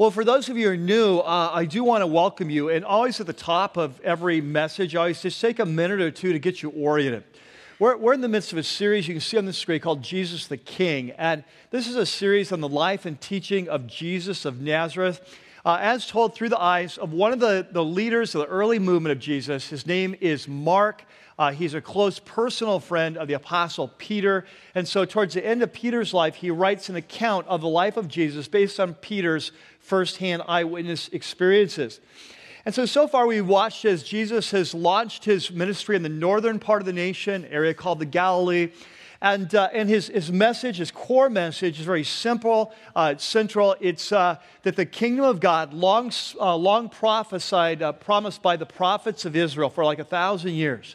Well, for those of you who are new, uh, I do want to welcome you. And always at the top of every message, I always just take a minute or two to get you oriented. We're, we're in the midst of a series you can see on the screen called Jesus the King. And this is a series on the life and teaching of Jesus of Nazareth, uh, as told through the eyes of one of the, the leaders of the early movement of Jesus. His name is Mark. Uh, he's a close personal friend of the Apostle Peter. And so, towards the end of Peter's life, he writes an account of the life of Jesus based on Peter's firsthand eyewitness experiences. And so, so far, we've watched as Jesus has launched his ministry in the northern part of the nation, area called the Galilee. And, uh, and his, his message, his core message, is very simple, uh, it's central. It's uh, that the kingdom of God, long, uh, long prophesied, uh, promised by the prophets of Israel for like a thousand years,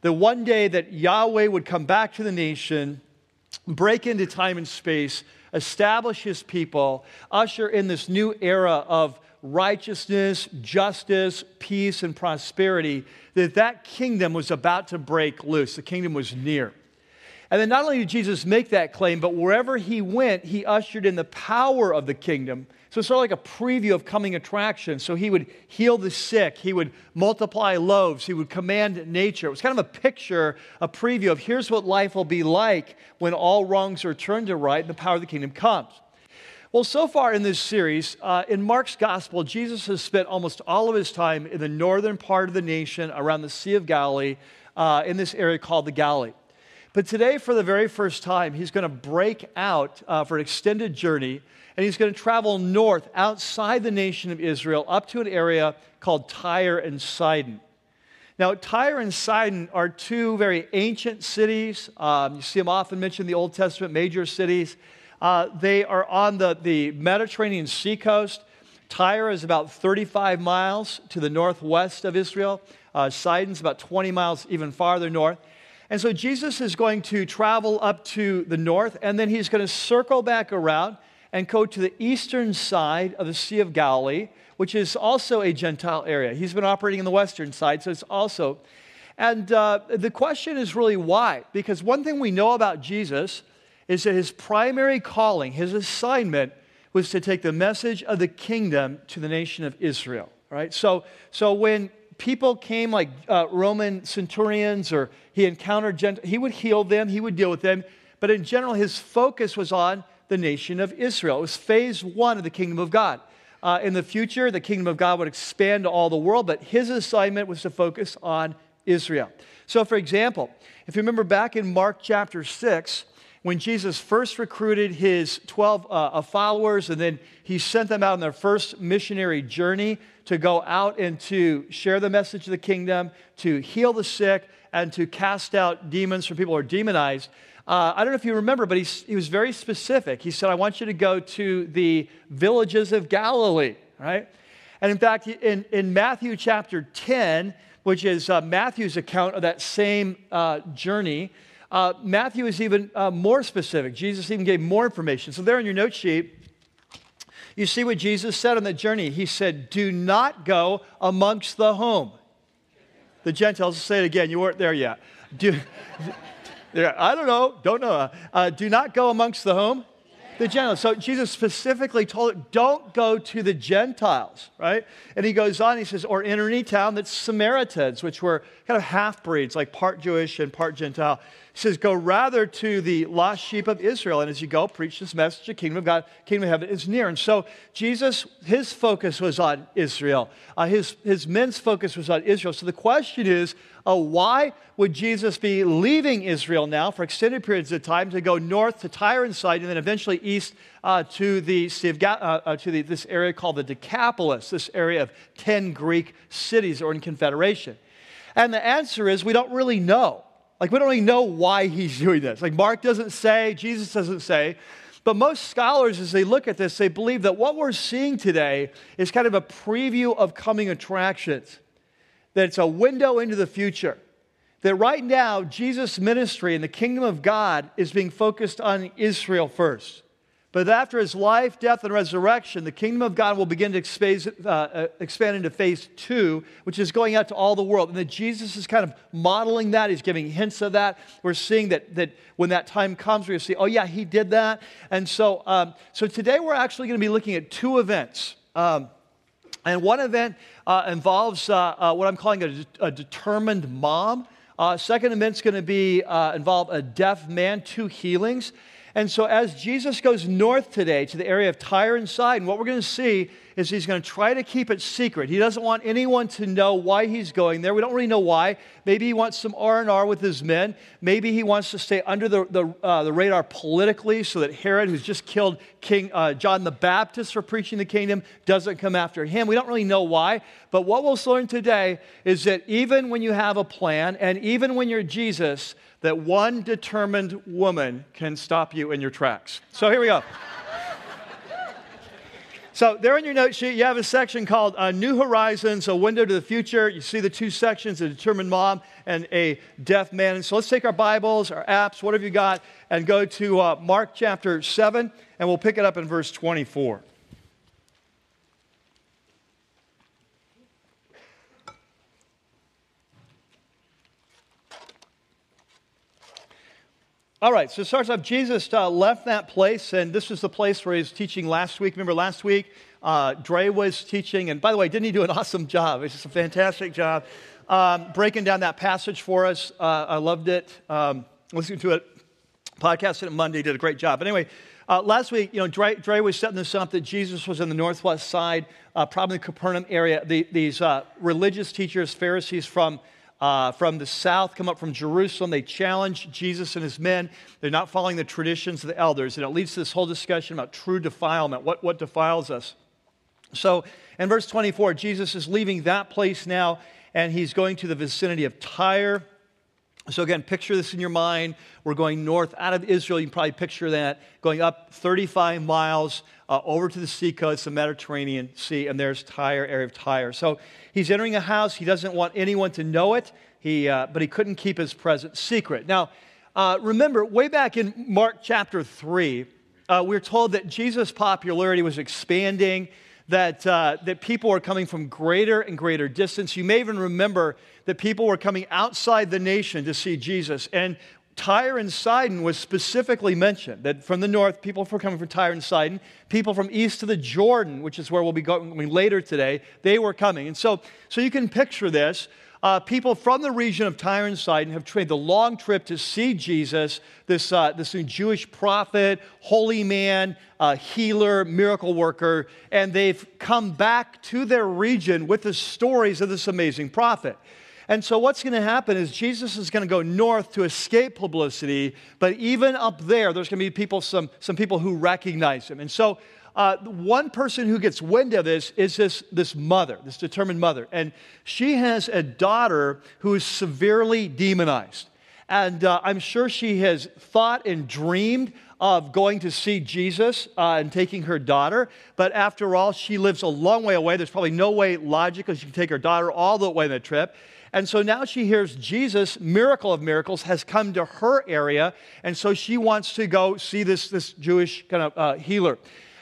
that one day that Yahweh would come back to the nation, break into time and space, establish his people, usher in this new era of righteousness, justice, peace, and prosperity, that that kingdom was about to break loose. The kingdom was near. And then not only did Jesus make that claim, but wherever he went, he ushered in the power of the kingdom so it's sort of like a preview of coming attractions. So he would heal the sick, he would multiply loaves, he would command nature. It was kind of a picture, a preview of here's what life will be like when all wrongs are turned to right and the power of the kingdom comes. Well, so far in this series, uh, in Mark's gospel, Jesus has spent almost all of his time in the northern part of the nation around the Sea of Galilee, uh, in this area called the Galilee. But today, for the very first time, he's going to break out uh, for an extended journey and he's going to travel north outside the nation of Israel up to an area called Tyre and Sidon. Now, Tyre and Sidon are two very ancient cities. Um, you see them often mentioned in the Old Testament, major cities. Uh, they are on the, the Mediterranean seacoast. Tyre is about 35 miles to the northwest of Israel. Uh, Sidon's about 20 miles even farther north. And so Jesus is going to travel up to the north, and then he's going to circle back around and go to the eastern side of the Sea of Galilee, which is also a Gentile area. He's been operating in the western side, so it's also. And uh, the question is really why? Because one thing we know about Jesus is that his primary calling, his assignment, was to take the message of the kingdom to the nation of Israel. Right? So, so when people came like uh, Roman centurions or he encountered gent- he would heal them, he would deal with them. But in general, his focus was on the nation of Israel. It was phase one of the kingdom of God. Uh, in the future, the kingdom of God would expand to all the world, but his assignment was to focus on Israel. So, for example, if you remember back in Mark chapter 6, when Jesus first recruited his 12 uh, followers and then he sent them out on their first missionary journey to go out and to share the message of the kingdom, to heal the sick, and to cast out demons from people who are demonized. Uh, I don't know if you remember, but he, he was very specific. He said, I want you to go to the villages of Galilee, right? And in fact, in, in Matthew chapter 10, which is uh, Matthew's account of that same uh, journey, uh, Matthew is even uh, more specific. Jesus even gave more information. So, there in your note sheet, you see what Jesus said on the journey. He said, Do not go amongst the home. The Gentiles, say it again, you weren't there yet. Do, yeah, I don't know, don't know. Uh, do not go amongst the home, the Gentiles. So Jesus specifically told it, don't go to the Gentiles, right? And he goes on, he says, or enter any town that's Samaritans, which were kind of half breeds, like part Jewish and part Gentile. Says, Go rather to the lost sheep of Israel. And as you go, preach this message the kingdom of God, kingdom of heaven is near. And so Jesus, his focus was on Israel. Uh, his, his men's focus was on Israel. So the question is, uh, why would Jesus be leaving Israel now for extended periods of time to go north to Tyre and Sidon and then eventually east uh, to, the, uh, uh, to the, this area called the Decapolis, this area of 10 Greek cities were in confederation? And the answer is we don't really know. Like, we don't even know why he's doing this. Like, Mark doesn't say, Jesus doesn't say. But most scholars, as they look at this, they believe that what we're seeing today is kind of a preview of coming attractions, that it's a window into the future. That right now, Jesus' ministry and the kingdom of God is being focused on Israel first. But after his life, death, and resurrection, the kingdom of God will begin to expand, uh, uh, expand into phase two, which is going out to all the world. And that Jesus is kind of modeling that. He's giving hints of that. We're seeing that, that when that time comes, we're going to see, oh, yeah, he did that. And so, um, so today we're actually going to be looking at two events Um, and one event uh, involves uh, uh, what I'm calling a, a determined mom. Second event's going to be involve a deaf man, two healings. And so, as Jesus goes north today to the area of Tyre and Sidon, what we're going to see is he's going to try to keep it secret. He doesn't want anyone to know why he's going there. We don't really know why. Maybe he wants some R&R with his men. Maybe he wants to stay under the, the, uh, the radar politically so that Herod, who's just killed King uh, John the Baptist for preaching the kingdom, doesn't come after him. We don't really know why. But what we'll learn today is that even when you have a plan and even when you're Jesus, that one determined woman can stop you in your tracks. So here we go. So, there in your note sheet, you have a section called uh, New Horizons, a window to the future. You see the two sections a determined mom and a deaf man. And so, let's take our Bibles, our apps, whatever you got, and go to uh, Mark chapter 7, and we'll pick it up in verse 24. All right, so it starts off Jesus uh, left that place, and this was the place where he was teaching last week. Remember last week, uh, Dre was teaching, and by the way, didn't he do an awesome job? It's just a fantastic job um, breaking down that passage for us. Uh, I loved it. Um, listening to it, podcasted it Monday, did a great job. But anyway, uh, last week, you know, Dre, Dre, was setting this up that Jesus was in the northwest side, uh, probably the Capernaum area. The, these uh, religious teachers, Pharisees from uh, from the south come up from Jerusalem. They challenge Jesus and his men. They're not following the traditions of the elders. And it leads to this whole discussion about true defilement what, what defiles us. So in verse 24, Jesus is leaving that place now, and he's going to the vicinity of Tyre. So, again, picture this in your mind. We're going north out of Israel. You can probably picture that going up 35 miles uh, over to the sea coast, the Mediterranean Sea, and there's Tyre, area of Tyre. So, he's entering a house. He doesn't want anyone to know it, he, uh, but he couldn't keep his presence secret. Now, uh, remember, way back in Mark chapter 3, uh, we we're told that Jesus' popularity was expanding that, uh, that people were coming from greater and greater distance. You may even remember that people were coming outside the nation to see Jesus. And Tyre and Sidon was specifically mentioned that from the north, people were coming from Tyre and Sidon. People from east to the Jordan, which is where we'll be going later today, they were coming. And so, so you can picture this. Uh, people from the region of Tyre and Sidon have made the long trip to see Jesus, this, uh, this Jewish prophet, holy man, uh, healer, miracle worker, and they've come back to their region with the stories of this amazing prophet. And so, what's going to happen is Jesus is going to go north to escape publicity, but even up there, there's going to be people, some, some people who recognize him. And so, uh, one person who gets wind of this is this, this mother, this determined mother. And she has a daughter who is severely demonized. And uh, I'm sure she has thought and dreamed of going to see Jesus uh, and taking her daughter. But after all, she lives a long way away. There's probably no way logically she can take her daughter all the way on the trip. And so now she hears Jesus, miracle of miracles, has come to her area. And so she wants to go see this, this Jewish kind of uh, healer.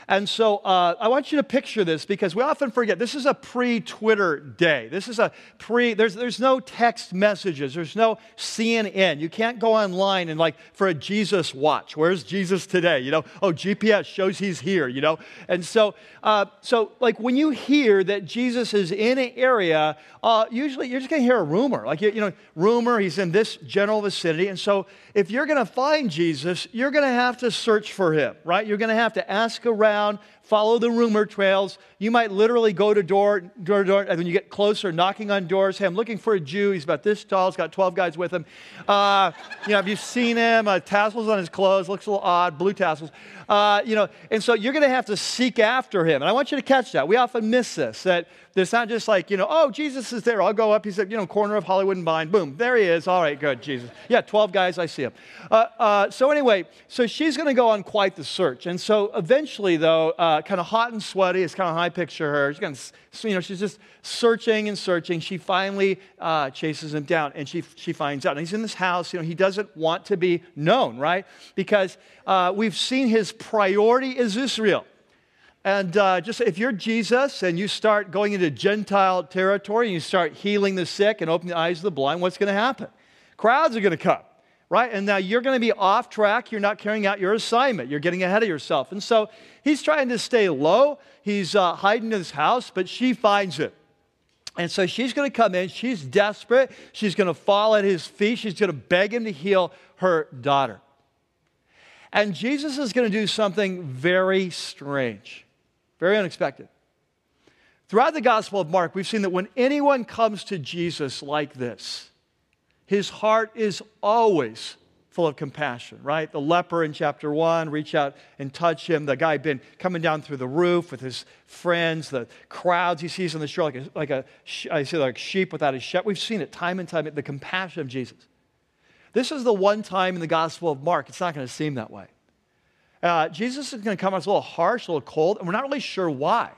And so uh, I want you to picture this because we often forget this is a pre Twitter day. This is a pre, there's, there's no text messages, there's no CNN. You can't go online and like for a Jesus watch. Where's Jesus today? You know, oh, GPS shows he's here, you know? And so, uh, so like when you hear that Jesus is in an area, uh, usually you're just going to hear a rumor. Like, you, you know, rumor, he's in this general vicinity. And so if you're going to find Jesus, you're going to have to search for him, right? You're going to have to ask around follow the rumor trails. You might literally go to door, door door, and when you get closer, knocking on doors. Hey, I'm looking for a Jew. He's about this tall. He's got 12 guys with him. Uh, you know, have you seen him? Uh, tassels on his clothes. Looks a little odd. Blue tassels. Uh, you know, and so you're going to have to seek after him. And I want you to catch that. We often miss this. That it's not just like, you know, oh, Jesus is there. I'll go up. He's at, you know, corner of Hollywood and Vine. Boom, there he is. All right, good, Jesus. Yeah, 12 guys, I see him. Uh, uh, so anyway, so she's going to go on quite the search. And so eventually, though, uh, kind of hot and sweaty, it's kind of how I picture her. She's, gonna, you know, she's just searching and searching. She finally uh, chases him down, and she, she finds out. And he's in this house. You know, he doesn't want to be known, right? Because uh, we've seen his priority is Israel. And uh, just if you're Jesus and you start going into Gentile territory and you start healing the sick and opening the eyes of the blind, what's going to happen? Crowds are going to come, right? And now you're going to be off track. You're not carrying out your assignment. You're getting ahead of yourself. And so he's trying to stay low. He's uh, hiding in his house, but she finds it. And so she's going to come in. She's desperate. She's going to fall at his feet. She's going to beg him to heal her daughter. And Jesus is going to do something very strange, very unexpected. Throughout the Gospel of Mark, we've seen that when anyone comes to Jesus like this, his heart is always full of compassion, right? The leper in chapter one, reach out and touch him. The guy been coming down through the roof with his friends, the crowds he sees on the shore, like a, like a I say like sheep without a shepherd. We've seen it time and time, the compassion of Jesus. This is the one time in the Gospel of Mark, it's not going to seem that way. Uh, Jesus is going to come out a little harsh, a little cold, and we're not really sure why.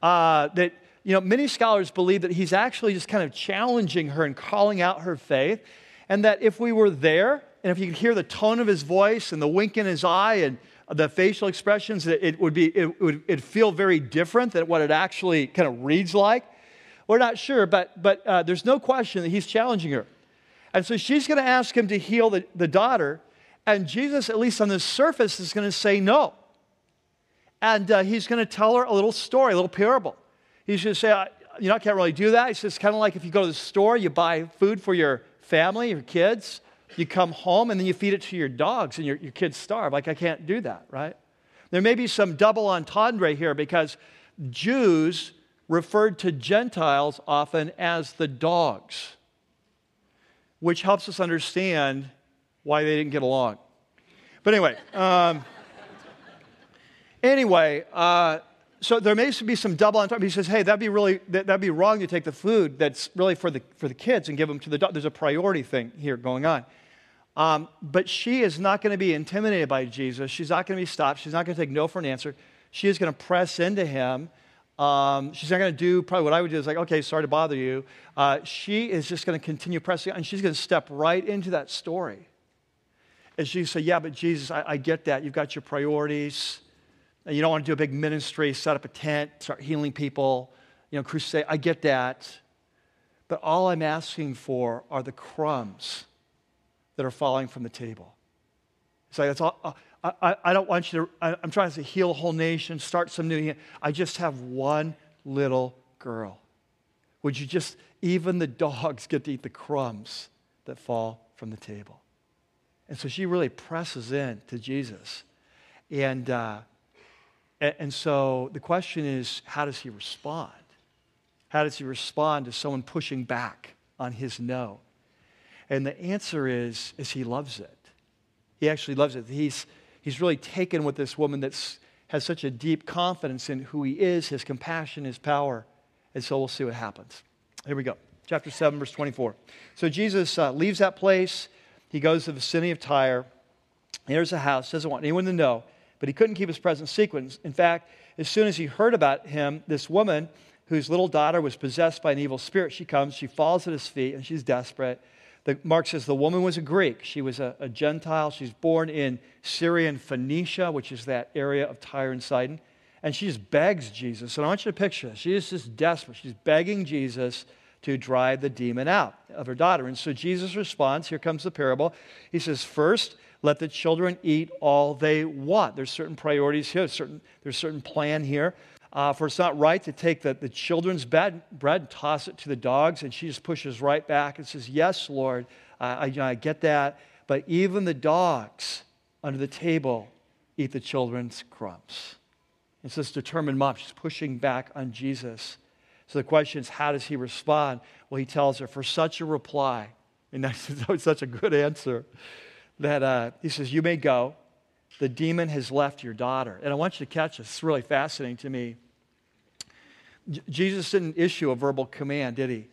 Uh, that you know, many scholars believe that he's actually just kind of challenging her and calling out her faith, and that if we were there and if you could hear the tone of his voice and the wink in his eye and the facial expressions, that it would be it would it'd feel very different than what it actually kind of reads like. We're not sure, but but uh, there's no question that he's challenging her, and so she's going to ask him to heal the, the daughter, and Jesus, at least on the surface, is going to say no, and uh, he's going to tell her a little story, a little parable. Going to say, you know, I can't really do that. He says, It's kind of like if you go to the store, you buy food for your family, your kids, you come home and then you feed it to your dogs and your, your kids starve. Like, I can't do that, right? There may be some double entendre here because Jews referred to Gentiles often as the dogs, which helps us understand why they didn't get along. But anyway, um, anyway, uh, so there may be some double entendre. He says, hey, that'd be really, that'd be wrong to take the food that's really for the, for the kids and give them to the dog. There's a priority thing here going on. Um, but she is not going to be intimidated by Jesus. She's not going to be stopped. She's not going to take no for an answer. She is going to press into him. Um, she's not going to do probably what I would do is like, okay, sorry to bother you. Uh, she is just going to continue pressing, and she's going to step right into that story. And she say, yeah, but Jesus, I, I get that. You've got your priorities. You don't want to do a big ministry, set up a tent, start healing people, you know, crusade. I get that. But all I'm asking for are the crumbs that are falling from the table. It's like, that's all, uh, I, I, I don't want you to, I, I'm trying to heal a whole nation, start some new. I just have one little girl. Would you just, even the dogs get to eat the crumbs that fall from the table? And so she really presses in to Jesus. And, uh, and so the question is how does he respond? How does he respond to someone pushing back on his no? And the answer is, is he loves it. He actually loves it. He's, he's really taken with this woman that has such a deep confidence in who he is, his compassion, his power. And so we'll see what happens. Here we go. Chapter 7, verse 24. So Jesus uh, leaves that place. He goes to the vicinity of Tyre. There's a house, doesn't want anyone to know, but he couldn't keep his presence secret. In fact, as soon as he heard about him, this woman whose little daughter was possessed by an evil spirit, she comes, she falls at his feet, and she's desperate. The, Mark says the woman was a Greek. She was a, a Gentile. She's born in Syrian Phoenicia, which is that area of Tyre and Sidon. And she just begs Jesus. And I want you to picture this. She is just desperate. She's begging Jesus to drive the demon out of her daughter. And so Jesus responds. Here comes the parable. He says, First, let the children eat all they want. There's certain priorities here, certain, there's certain plan here. Uh, for it's not right to take the, the children's bed, bread and toss it to the dogs. And she just pushes right back and says, Yes, Lord, I, I get that. But even the dogs under the table eat the children's crumbs. It's this determined mom. She's pushing back on Jesus. So the question is, how does he respond? Well, he tells her, for such a reply, and that's such a good answer, that uh, he says, You may go. The demon has left your daughter. And I want you to catch this. It's really fascinating to me. Jesus didn't issue a verbal command, did he?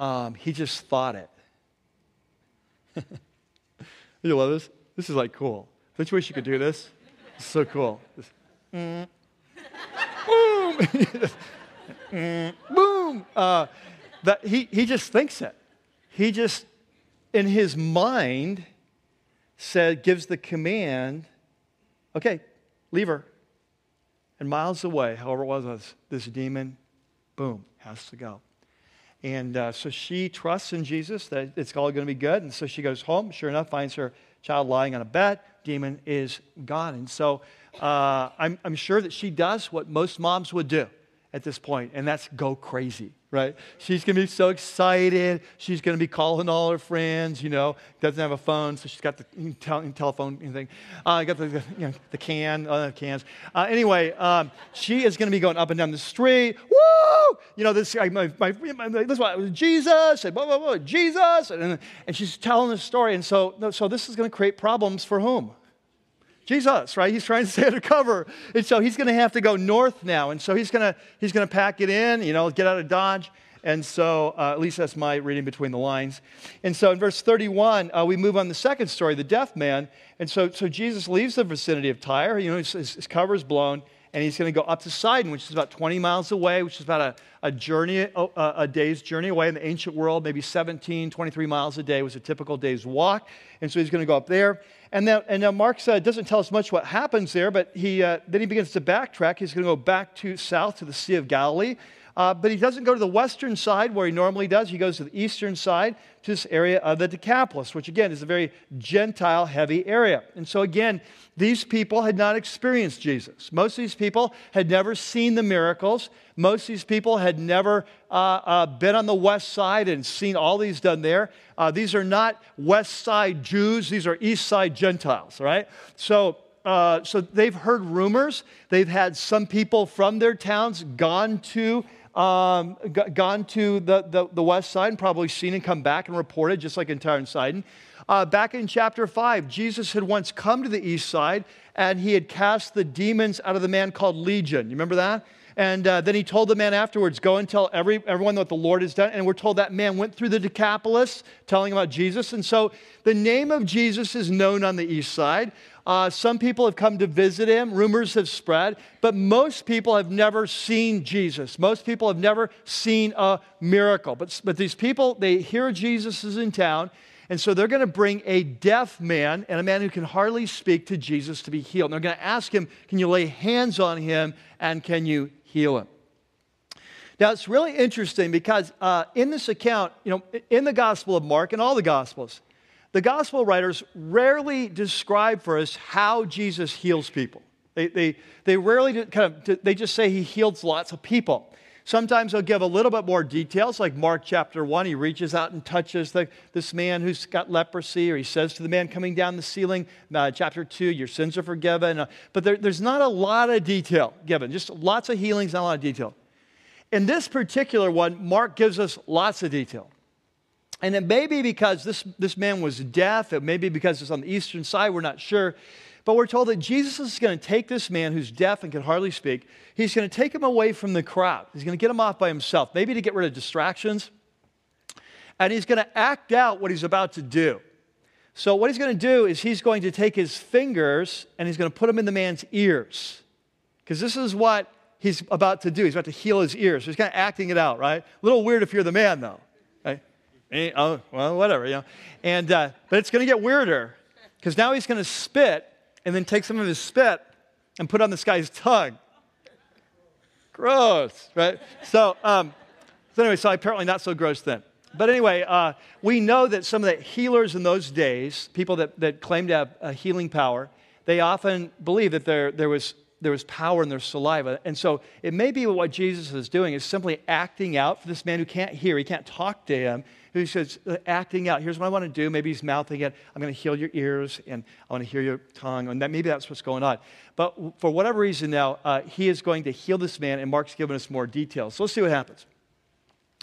Um, he just thought it. you love this? This is like cool. Don't you wish you could do this? It's so cool. Just, mm. boom! mm, boom! Uh, that he, he just thinks it. He just, in his mind, said, gives the command, okay, leave her. And miles away, however it was, this demon, boom, has to go. And uh, so she trusts in Jesus that it's all going to be good. And so she goes home. Sure enough, finds her child lying on a bed. Demon is gone. And so uh, I'm, I'm sure that she does what most moms would do at this point, and that's go crazy, right? She's to be so excited. She's to be calling all her friends, you know, doesn't have a phone, so she's got the telephone thing. Uh, got the, you know, the can, uh, cans. Uh, anyway, um, she is to be going up and down the street. Woo! You know, this, my, my, my, this was Jesus, and blah, blah, blah, Jesus. And, and she's telling the story. And so, so this is to create problems for whom? Jesus, right? He's trying to stay undercover. And so he's going to have to go north now. And so he's going to, he's going to pack it in, you know, get out of Dodge. And so, uh, at least that's my reading between the lines. And so in verse 31, uh, we move on the second story, the deaf man. And so, so Jesus leaves the vicinity of Tyre. You know, his, his cover is blown and he's going to go up to Sidon, which is about 20 miles away, which is about a, a journey, a, a, day's journey away in the ancient world. Maybe 17, 23 miles a day was a typical day's walk. And so he's going to go up there. And, then, and now Mark uh, doesn't tell us much what happens there, but he, uh, then he begins to backtrack. He's going to go back to south to the Sea of Galilee. Uh, but he doesn't go to the western side where he normally does. He goes to the eastern side to this area of the Decapolis, which again is a very Gentile heavy area. And so, again, these people had not experienced Jesus. Most of these people had never seen the miracles. Most of these people had never uh, uh, been on the west side and seen all these done there. Uh, these are not west side Jews, these are east side Gentiles, right? So, uh, so they've heard rumors. They've had some people from their towns gone to um, g- gone to the, the, the, west side and probably seen and come back and reported, just like in Tyre and Sidon. Uh, back in chapter 5, Jesus had once come to the east side and he had cast the demons out of the man called Legion. You remember that? And uh, then he told the man afterwards, Go and tell every, everyone what the Lord has done. And we're told that man went through the Decapolis telling about Jesus. And so the name of Jesus is known on the east side. Uh, some people have come to visit him, rumors have spread, but most people have never seen Jesus. Most people have never seen a miracle. But, but these people, they hear Jesus is in town, and so they're going to bring a deaf man and a man who can hardly speak to Jesus to be healed. And they're going to ask him, Can you lay hands on him and can you heal him? Now, it's really interesting because uh, in this account, you know, in the Gospel of Mark and all the Gospels, the gospel writers rarely describe for us how Jesus heals people. They, they, they rarely kind of, they just say he heals lots of people. Sometimes they'll give a little bit more details, like Mark chapter 1. He reaches out and touches the, this man who's got leprosy, or he says to the man coming down the ceiling, uh, chapter 2, your sins are forgiven. Uh, but there, there's not a lot of detail given, just lots of healings, not a lot of detail. In this particular one, Mark gives us lots of detail. And it may be because this, this man was deaf, it may be because it's on the eastern side, we're not sure. But we're told that Jesus is going to take this man who's deaf and can hardly speak, he's going to take him away from the crowd. He's going to get him off by himself, maybe to get rid of distractions. And he's going to act out what he's about to do. So, what he's going to do is he's going to take his fingers and he's going to put them in the man's ears. Because this is what he's about to do. He's about to heal his ears. So he's kind of acting it out, right? A little weird if you're the man, though. Eh, oh, well, whatever, you know. And, uh, but it's going to get weirder because now he's going to spit and then take some of his spit and put on this guy's tongue. Gross, right? So, um, so anyway, so apparently not so gross then. But anyway, uh, we know that some of the healers in those days, people that, that claimed to have a healing power, they often believed that there, there, was, there was power in their saliva. And so it may be what Jesus is doing is simply acting out for this man who can't hear, he can't talk to him who says, uh, acting out, here's what I want to do. Maybe he's mouthing it. I'm going to heal your ears and I want to hear your tongue. And that, maybe that's what's going on. But for whatever reason now, uh, he is going to heal this man, and Mark's given us more details. So let's see what happens.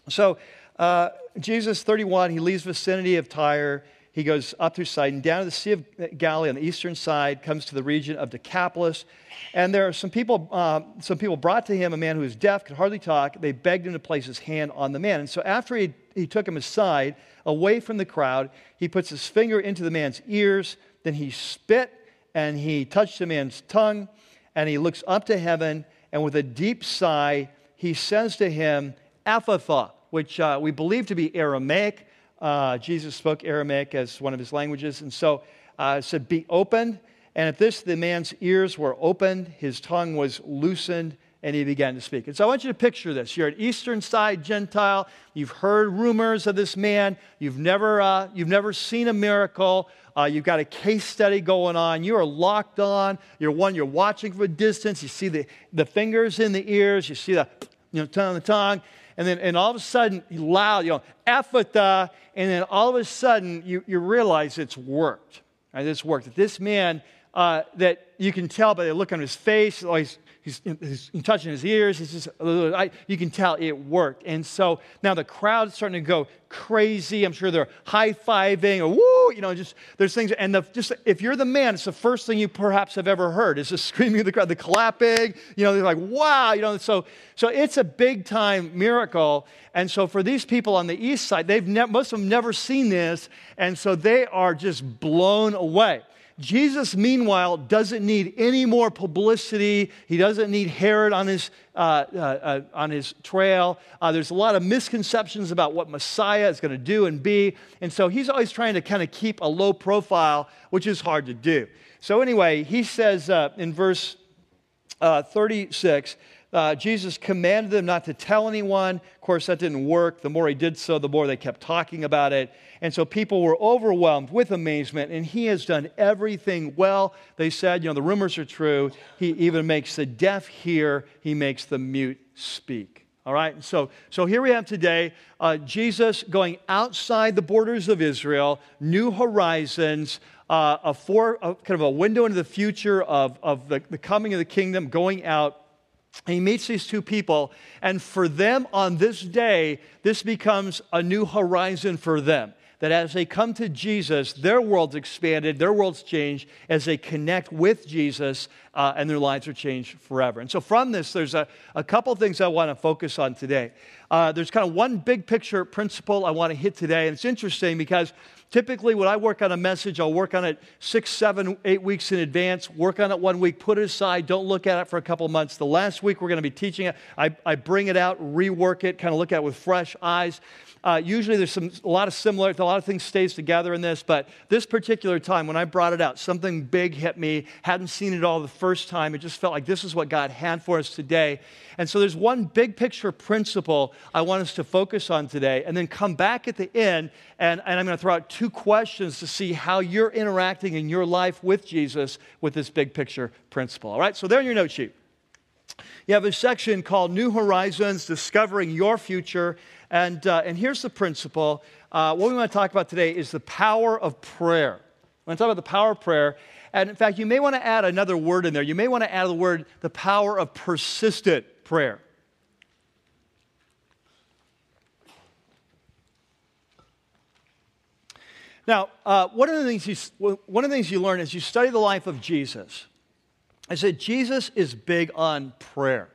So, uh, Jesus, 31, he leaves vicinity of Tyre. He goes up through Sidon, down to the Sea of Galilee on the eastern side, comes to the region of Decapolis. And there are some people, uh, some people brought to him a man who was deaf, could hardly talk. They begged him to place his hand on the man. And so after he, he took him aside, away from the crowd, he puts his finger into the man's ears. Then he spit and he touched the man's tongue. And he looks up to heaven. And with a deep sigh, he says to him, Ephphatha, which uh, we believe to be Aramaic. Uh, Jesus spoke Aramaic as one of his languages. And so uh, said, Be opened. And at this, the man's ears were opened, his tongue was loosened, and he began to speak. And so I want you to picture this. You're an Eastern side Gentile. You've heard rumors of this man. You've never, uh, you've never seen a miracle. Uh, you've got a case study going on. You are locked on. You're one, you're watching from a distance. You see the, the fingers in the ears. You see the, you know, tongue on the tongue. And then and all of a sudden, loud, you know, ephphatha. And then all of a sudden, you, you realize it's worked. Right? It's worked. That this man, uh, that you can tell by the look on his face, oh, he's, he's, touching his ears. He's just, I, you can tell it worked. And so now the crowd's starting to go crazy. I'm sure they're high fiving or woo, you know, just there's things. And the, just if you're the man, it's the first thing you perhaps have ever heard is the screaming of the crowd, the clapping. You know, they're like, wow, you know. So so it's a big time miracle. And so for these people on the east side, they've ne- most of them never seen this, and so they are just blown away. Jesus, meanwhile, doesn't need any more publicity. He doesn't need Herod on his, uh, uh, uh, on his trail. Uh, there's a lot of misconceptions about what Messiah is going to do and be. And so he's always trying to kind of keep a low profile, which is hard to do. So, anyway, he says uh, in verse uh, 36 uh, Jesus commanded them not to tell anyone. Of course, that didn't work. The more he did so, the more they kept talking about it. And so people were overwhelmed with amazement, and he has done everything well. They said, you know, the rumors are true. He even makes the deaf hear, he makes the mute speak. All right, so, so here we have today uh, Jesus going outside the borders of Israel, new horizons, uh, a, a kind of a window into the future of, of the, the coming of the kingdom, going out he meets these two people, and for them on this day, this becomes a new horizon for them. That as they come to Jesus, their world's expanded, their world's changed as they connect with Jesus, uh, and their lives are changed forever. And so, from this, there's a, a couple things I want to focus on today. Uh, there's kind of one big picture principle I want to hit today, and it's interesting because Typically, when I work on a message, I'll work on it six, seven, eight weeks in advance, work on it one week, put it aside, don't look at it for a couple months. The last week we're going to be teaching it. I, I bring it out, rework it, kind of look at it with fresh eyes. Uh, usually there's some, a lot of similar, a lot of things stays together in this, but this particular time when I brought it out, something big hit me. Hadn't seen it all the first time. It just felt like this is what God had for us today. And so there's one big picture principle I want us to focus on today, and then come back at the end, and, and I'm going to throw out two questions to see how you're interacting in your life with Jesus with this big picture principle. All right, so there in your note sheet. You have a section called New Horizons Discovering Your Future. And, uh, and here's the principle. Uh, what we want to talk about today is the power of prayer. We want to talk about the power of prayer. And in fact, you may want to add another word in there. You may want to add the word the power of persistent prayer. Now, uh, one, of the things you, one of the things you learn as you study the life of Jesus is that Jesus is big on prayer.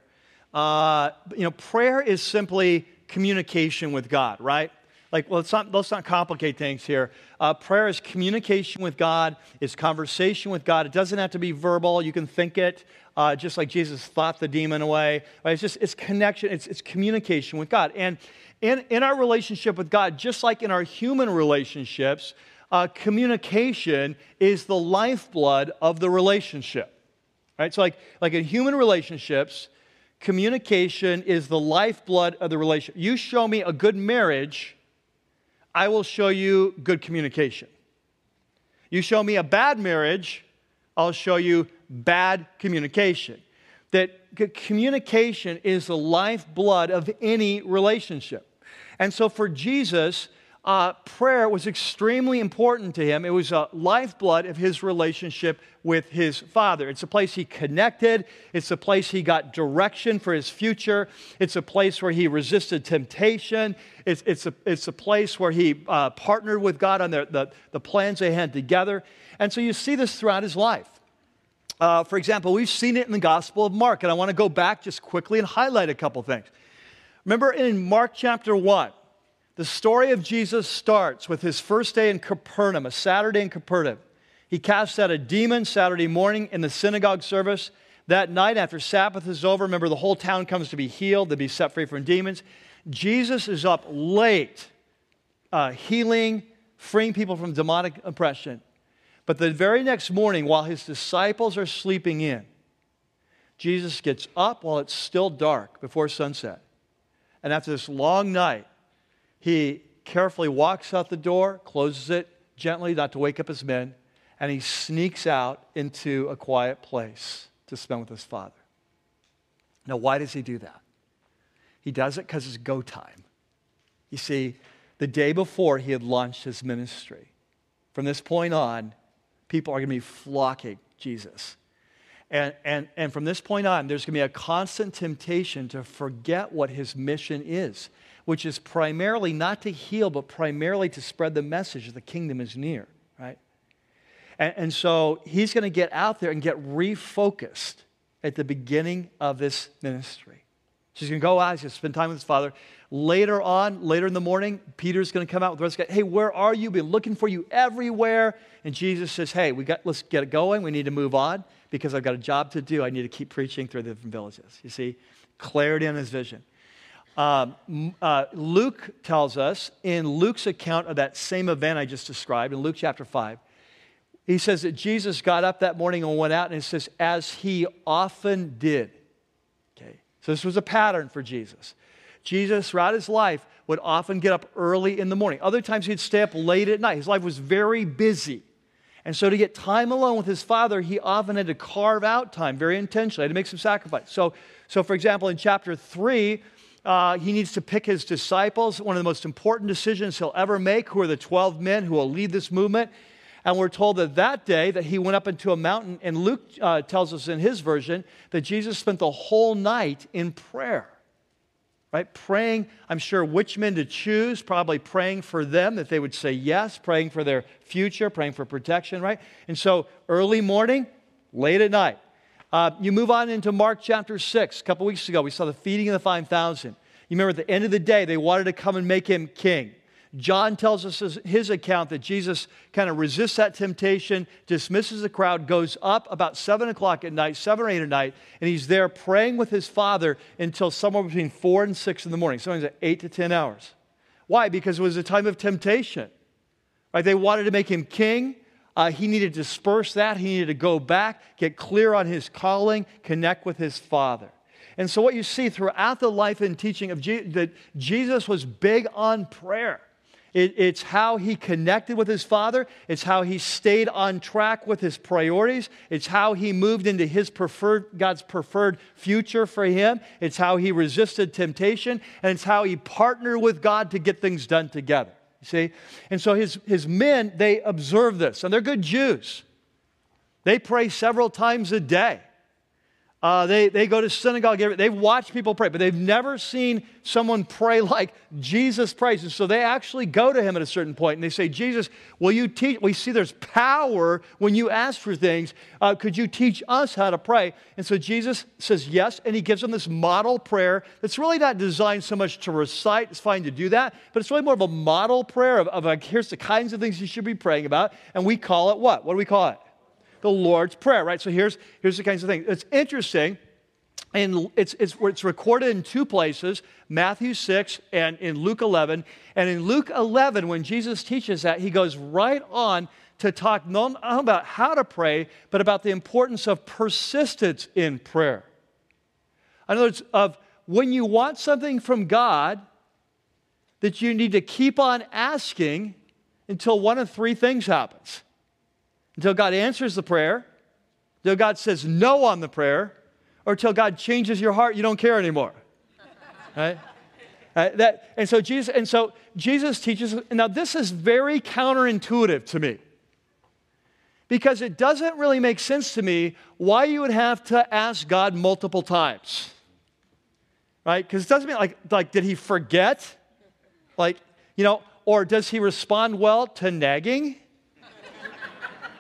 Uh, you know, prayer is simply communication with God, right? Like, well, let's not, let's not complicate things here. Uh, prayer is communication with God, it's conversation with God. It doesn't have to be verbal, you can think it, uh, just like Jesus thought the demon away. Right? It's just, it's connection, it's, it's communication with God. And in, in our relationship with God, just like in our human relationships, uh, communication is the lifeblood of the relationship. Right? So, like, like in human relationships, communication is the lifeblood of the relationship. You show me a good marriage, I will show you good communication. You show me a bad marriage, I'll show you bad communication. That communication is the lifeblood of any relationship. And so for Jesus, uh, prayer was extremely important to him. It was a lifeblood of his relationship with his father. It's a place he connected, it's a place he got direction for his future, it's a place where he resisted temptation, it's, it's, a, it's a place where he uh, partnered with God on the, the, the, plans they had together. And so you see this throughout his life. Uh, for example, we've seen it in the Gospel of Mark, and I want to go back just quickly and highlight a couple things. Remember in Mark chapter 1, the story of Jesus starts with his first day in Capernaum, a Saturday in Capernaum. He casts out a demon Saturday morning in the synagogue service. That night, after Sabbath is over, remember the whole town comes to be healed, to be set free from demons. Jesus is up late, uh, healing, freeing people from demonic oppression. But the very next morning, while his disciples are sleeping in, Jesus gets up while it's still dark before sunset. And after this long night, he carefully walks out the door, closes it gently, not to wake up his men, and he sneaks out into a quiet place to spend with his father. Now, why does he do that? He does it because it's go time. You see, the day before he had launched his ministry. From this point on, people are going to be flocking Jesus. And, and, and from this point on, there's going to be a constant temptation to forget what his mission is, which is primarily not to heal, but primarily to spread the message that the kingdom is near, right? And, and so he's going to get out there and get refocused at the beginning of this ministry. So he's going to go out, he's going to spend time with his father. Later on, later in the morning, Peter's going to come out with the rest of the guys. Hey, where are you? Been looking for you everywhere. And Jesus says, Hey, we got, let's get it going. We need to move on because I've got a job to do. I need to keep preaching through the different villages. You see, clarity in his vision. Um, uh, Luke tells us in Luke's account of that same event I just described, in Luke chapter 5, he says that Jesus got up that morning and went out, and it says, as he often did. Okay, so this was a pattern for Jesus. Jesus, throughout his life, would often get up early in the morning. Other times he'd stay up late at night. His life was very busy. And so, to get time alone with his father, he often had to carve out time very intentionally, had to make some sacrifice. So, so for example, in chapter 3, uh, he needs to pick his disciples, one of the most important decisions he'll ever make, who are the 12 men who will lead this movement. And we're told that that day that he went up into a mountain, and Luke uh, tells us in his version that Jesus spent the whole night in prayer right? Praying, I'm sure, which men to choose, probably praying for them that they would say yes, praying for their future, praying for protection, right? And so early morning, late at night. Uh, you move on into Mark chapter 6. A couple weeks ago, we saw the feeding of the 5,000. You remember at the end of the day, they wanted to come and make him king. John tells us his account that Jesus kind of resists that temptation, dismisses the crowd, goes up about 7 o'clock at night, 7 or 8 at night, and he's there praying with his father until somewhere between 4 and 6 in the morning, sometimes 8 to 10 hours. Why? Because it was a time of temptation. Right? They wanted to make him king. Uh, he needed to disperse that. He needed to go back, get clear on his calling, connect with his father. And so, what you see throughout the life and teaching of Jesus, that Jesus was big on prayer. It, it's how he connected with his father. It's how he stayed on track with his priorities. It's how he moved into his preferred, God's preferred future for him. It's how he resisted temptation. And it's how he partnered with God to get things done together. You see? And so his, his men, they observe this, and they're good Jews. They pray several times a day. Uh, they, they go to synagogue, they've watched people pray, but they've never seen someone pray like Jesus prays. And so they actually go to him at a certain point and they say, Jesus, will you teach? We see there's power when you ask for things. Uh, could you teach us how to pray? And so Jesus says yes, and he gives them this model prayer that's really not designed so much to recite. It's fine to do that, but it's really more of a model prayer of, of like, here's the kinds of things you should be praying about. And we call it what? What do we call it? The Lord's Prayer, right? So here's, here's the kinds of things. It's interesting, and it's, it's, it's recorded in two places Matthew 6 and in Luke 11. And in Luke 11, when Jesus teaches that, he goes right on to talk not about how to pray, but about the importance of persistence in prayer. In other words, of when you want something from God, that you need to keep on asking until one of three things happens until God answers the prayer, until God says no on the prayer, or until God changes your heart, you don't care anymore. right? Uh, that, and so Jesus, and so Jesus teaches. Now, this is very counterintuitive to me because it doesn't really make sense to me why you would have to ask God multiple times, right? Because it doesn't mean like like did he forget, like you know, or does he respond well to nagging?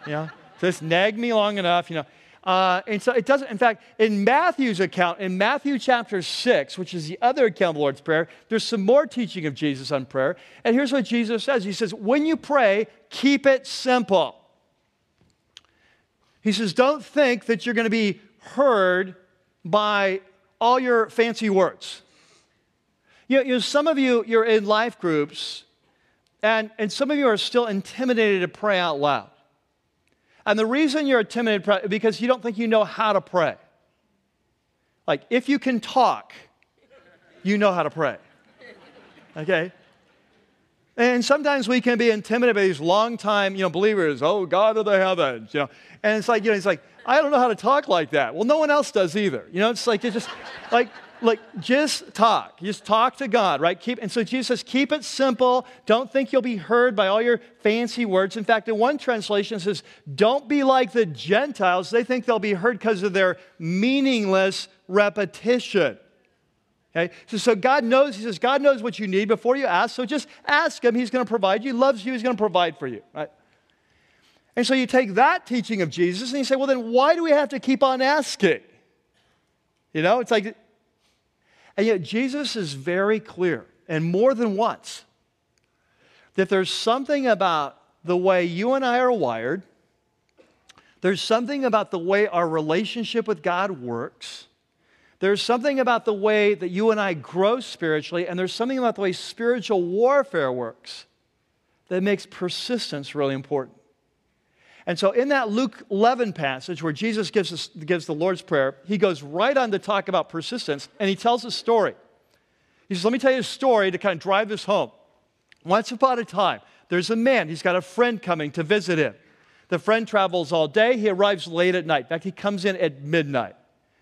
You know, just nag me long enough, you know. Uh, and so it doesn't, in fact, in Matthew's account, in Matthew chapter 6, which is the other account of the Lord's Prayer, there's some more teaching of Jesus on prayer. And here's what Jesus says He says, When you pray, keep it simple. He says, Don't think that you're going to be heard by all your fancy words. You know, you know, some of you, you're in life groups, and, and some of you are still intimidated to pray out loud. And the reason you're intimidated because you don't think you know how to pray. Like, if you can talk, you know how to pray. Okay? And sometimes we can be intimidated by these long-time, you know, believers. Oh, God of the heavens, you know. And it's like, you know, it's like, I don't know how to talk like that. Well, no one else does either. You know, it's like it's just like like just talk. Just talk to God, right? Keep and so Jesus says, keep it simple. Don't think you'll be heard by all your fancy words. In fact, in one translation says, don't be like the Gentiles. They think they'll be heard because of their meaningless repetition. Okay? So, so God knows, he says, God knows what you need before you ask. So just ask him. He's going to provide you. He loves you. He's going to provide for you. Right? And so you take that teaching of Jesus and you say, well, then why do we have to keep on asking? You know, it's like, and yet Jesus is very clear, and more than once, that there's something about the way you and I are wired, there's something about the way our relationship with God works there's something about the way that you and I grow spiritually, and there's something about the way spiritual warfare works that makes persistence really important. And so, in that Luke 11 passage where Jesus gives, us, gives the Lord's Prayer, he goes right on to talk about persistence, and he tells a story. He says, Let me tell you a story to kind of drive this home. Once upon a time, there's a man, he's got a friend coming to visit him. The friend travels all day, he arrives late at night. In fact, he comes in at midnight.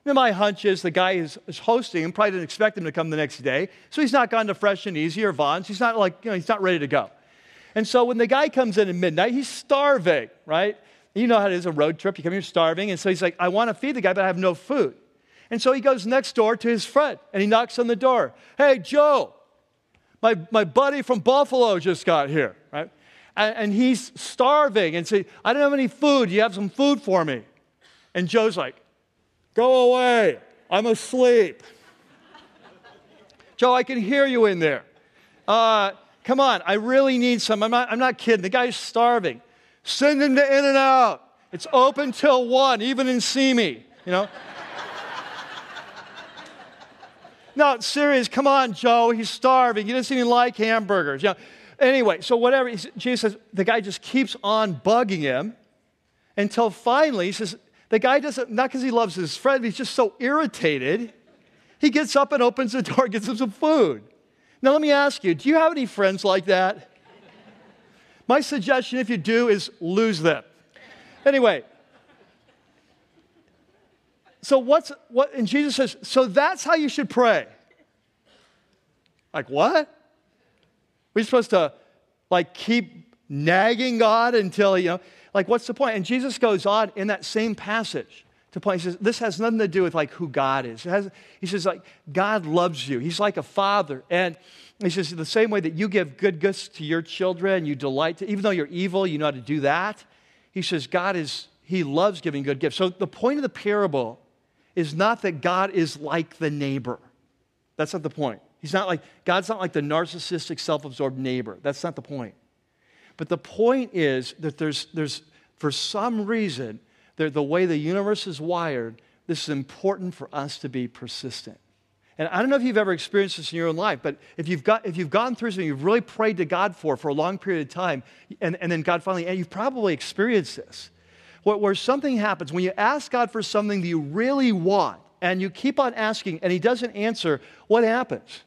Now, my hunch is the guy is, is hosting him probably didn't expect him to come the next day, so he's not gone to Fresh and Easy or Vons. He's not like, you know, he's not ready to go. And so when the guy comes in at midnight, he's starving, right? You know how it is a road trip. You come here starving. And so he's like, I want to feed the guy, but I have no food. And so he goes next door to his friend and he knocks on the door. Hey, Joe, my, my buddy from Buffalo just got here, right? And, and he's starving and say, I don't have any food. You have some food for me? And Joe's like, Go away. I'm asleep. Joe, I can hear you in there. Uh, come on, I really need some. I'm not, I'm not kidding. The guy's starving. Send him to In and Out. It's open till 1, even in Simi, you know? no, serious. Come on, Joe. He's starving. He doesn't even like hamburgers. You know? Anyway, so whatever. Jesus says, the guy just keeps on bugging him until finally he says, the guy doesn't, not because he loves his friend, he's just so irritated. He gets up and opens the door, gets him some food. Now, let me ask you do you have any friends like that? My suggestion, if you do, is lose them. Anyway, so what's what, and Jesus says, so that's how you should pray. Like, what? We're supposed to, like, keep nagging God until, you know, like, what's the point? And Jesus goes on in that same passage to point. He says, this has nothing to do with like who God is. Has, he says, like, God loves you. He's like a father. And he says, the same way that you give good gifts to your children, you delight to, even though you're evil, you know how to do that. He says, God is, he loves giving good gifts. So the point of the parable is not that God is like the neighbor. That's not the point. He's not like, God's not like the narcissistic, self absorbed neighbor. That's not the point. But the point is that there's, there's for some reason, the way the universe is wired, this is important for us to be persistent. And I don't know if you've ever experienced this in your own life, but if you've, got, if you've gone through something you've really prayed to God for for a long period of time, and, and then God finally, and you've probably experienced this, where, where something happens, when you ask God for something that you really want, and you keep on asking, and He doesn't answer, what happens?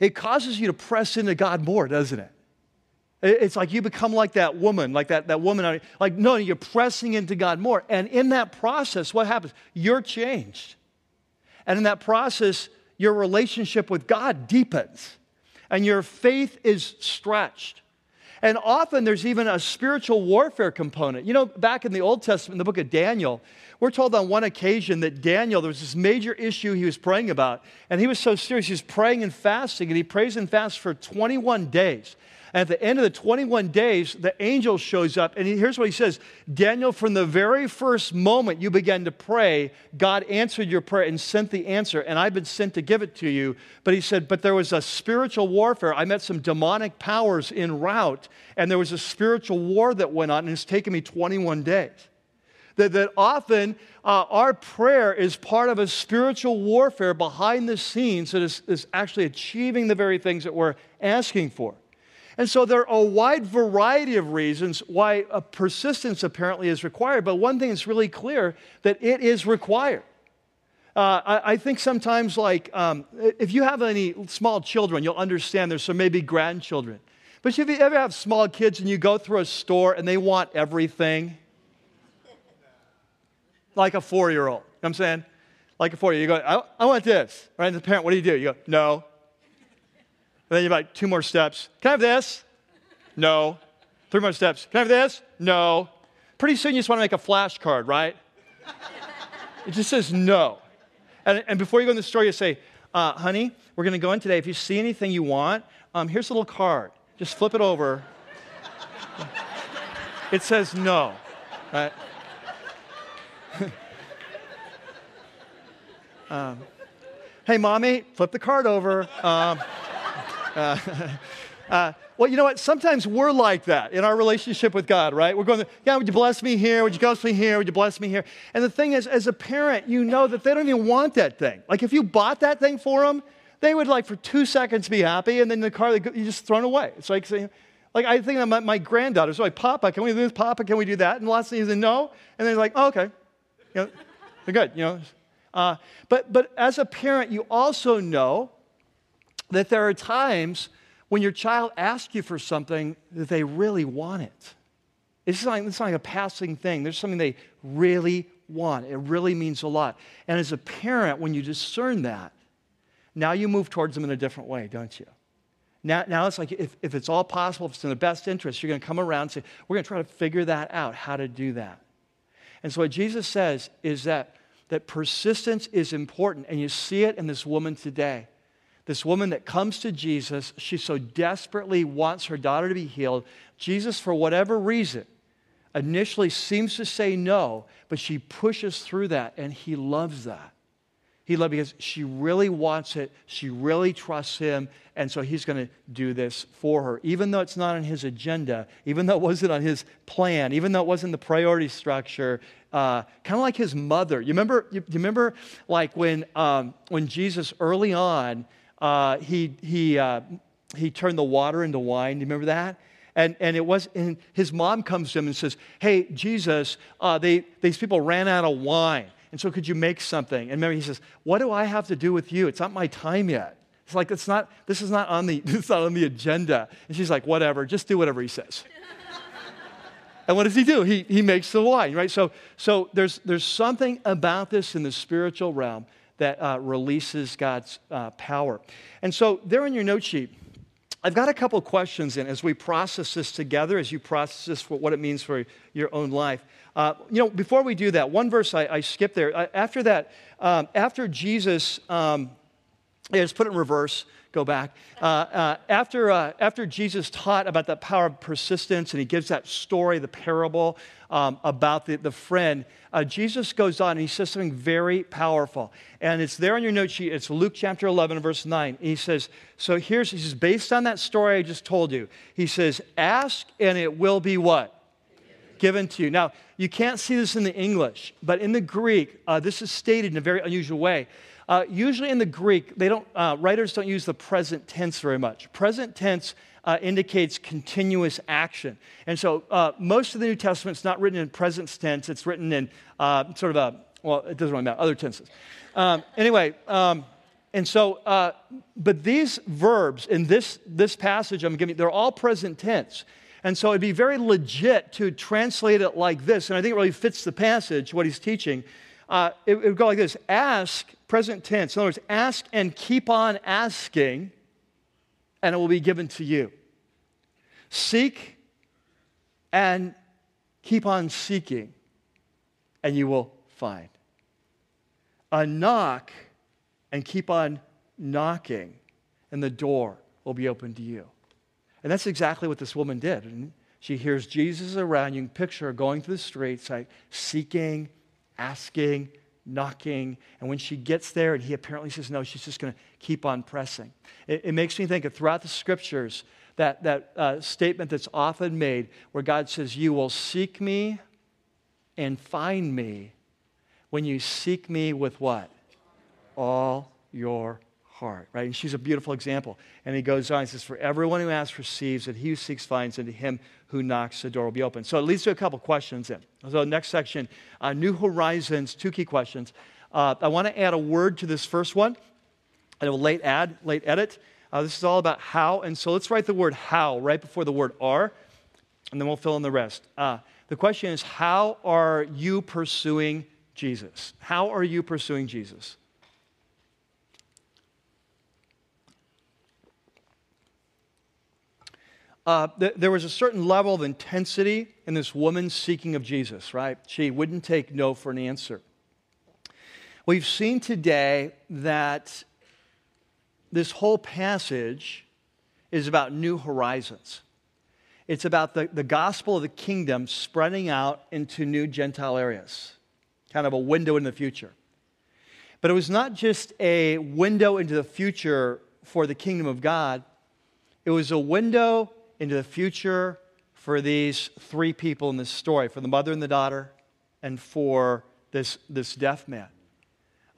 It causes you to press into God more, doesn't it? It's like you become like that woman, like that, that woman. Like, no, you're pressing into God more. And in that process, what happens? You're changed. And in that process, your relationship with God deepens and your faith is stretched. And often there's even a spiritual warfare component. You know, back in the Old Testament, in the book of Daniel, we're told on one occasion that Daniel, there was this major issue he was praying about. And he was so serious, he was praying and fasting, and he prays and fasts for 21 days. At the end of the 21 days, the angel shows up, and here's what he says Daniel, from the very first moment you began to pray, God answered your prayer and sent the answer, and I've been sent to give it to you. But he said, But there was a spiritual warfare. I met some demonic powers en route, and there was a spiritual war that went on, and it's taken me 21 days. That, that often uh, our prayer is part of a spiritual warfare behind the scenes that is, is actually achieving the very things that we're asking for. And so there are a wide variety of reasons why a persistence apparently is required, but one thing is really clear that it is required. Uh, I, I, think sometimes, like, um, if you have any small children, you'll understand there's some maybe grandchildren. But if you ever have small kids and you go through a store and they want everything, like a four year old, you know I'm saying? Like a four year old, you go, I, I want this. Right? And the parent, what do you do? You go, no. And then you like two more steps. Can I have this? No. Three more steps. Can I have this? No. Pretty soon you just want to make a flashcard, right? it just says no. And, and before you go in the store, you say, uh, honey, we're going to go in today. If you see anything you want, um, here's a little card. Just flip it over. it says no. Right? um, hey, mommy, flip the card over. Um, uh, uh, well, you know what? Sometimes we're like that in our relationship with God, right? We're going, yeah, would you bless me here? Would you bless me here? Would you bless me here? And the thing is, as a parent, you know that they don't even want that thing. Like if you bought that thing for them, they would like for two seconds be happy, and then the car, you just thrown away. It's like saying, like I think my, my granddaughters like, Papa, can we do this? Papa, can we do that? And the last thing is no, and they're like, oh, okay, you know, they're good, you know. Uh, but but as a parent, you also know that there are times when your child asks you for something that they really want it. It's not, it's not like a passing thing. There's something they really want. It really means a lot. And as a parent, when you discern that, now you move towards them in a different way, don't you? Now, now it's like if, if it's all possible, if it's in the best interest, you're going to come around and say, we're going to try to figure that out, how to do that. And so what Jesus says is that, that persistence is important. And you see it in this woman today. This woman that comes to Jesus, she so desperately wants her daughter to be healed. Jesus, for whatever reason, initially seems to say no, but she pushes through that, and he loves that. He loves because she really wants it, she really trusts him, and so he's going to do this for her. Even though it's not on his agenda, even though it wasn't on his plan, even though it wasn't the priority structure, uh, kind of like his mother. You remember, you, you remember like when, um, when Jesus early on, uh, he, he, uh, he turned the water into wine. Do you remember that? And, and it was, and his mom comes to him and says, Hey, Jesus, uh, they, these people ran out of wine. And so could you make something? And remember, he says, What do I have to do with you? It's not my time yet. It's like, it's not, this is not on the, it's not on the agenda. And she's like, Whatever, just do whatever he says. and what does he do? He, he makes the wine, right? So, so there's, there's something about this in the spiritual realm that uh, releases God's uh, power. And so, there in your note sheet, I've got a couple questions in as we process this together, as you process this for what it means for your own life. Uh, you know, before we do that, one verse I, I skipped there. Uh, after that, um, after Jesus, um, yeah, just put it in reverse go back. Uh, uh, after, uh, after Jesus taught about the power of persistence and he gives that story, the parable um, about the, the friend, uh, Jesus goes on and he says something very powerful. And it's there on your note sheet. It's Luke chapter 11, verse 9. he says, So here's, he says, based on that story I just told you, he says, Ask and it will be what? Given to you. Now, you can't see this in the English, but in the Greek, uh, this is stated in a very unusual way. Uh, usually in the Greek, they don't, uh, writers don't use the present tense very much. Present tense uh, indicates continuous action. And so uh, most of the New Testament is not written in present tense, it's written in uh, sort of a, well, it doesn't really matter, other tenses. Um, anyway, um, and so, uh, but these verbs in this, this passage I'm giving, they're all present tense. And so it'd be very legit to translate it like this. And I think it really fits the passage, what he's teaching. Uh, it, it would go like this Ask, present tense. In other words, ask and keep on asking, and it will be given to you. Seek and keep on seeking, and you will find. A knock and keep on knocking, and the door will be open to you. And that's exactly what this woman did. And she hears Jesus around. You can picture her going through the streets, like seeking, asking, knocking. And when she gets there and he apparently says no, she's just going to keep on pressing. It, it, makes me think of throughout the scriptures that, that uh, statement that's often made where God says, You will seek me and find me when you seek me with what? All your heart, right? And she's a beautiful example. And he goes on, he says, For everyone who asks receives, and he who seeks finds, and to him who knocks, the door will be open. So it leads to a couple questions then. So next section, uh, New Horizons, two key questions. Uh, I want to add a word to this first one. Have a late add, late edit. Uh, this is all about how. And so let's write the word how right before the word are, and then we'll fill in the rest. Uh, the question is how are you pursuing Jesus? How are you pursuing Jesus? Uh, th- there was a certain level of intensity in this woman seeking of Jesus, right? She wouldn't take no for an answer. We've seen today that this whole passage is about new horizons. It's about the, the gospel of the kingdom spreading out into new Gentile areas, kind of a window in the future. But it was not just a window into the future for the kingdom of God, it was a window into the future for these three people in this story for the mother and the daughter, and for this, this deaf man.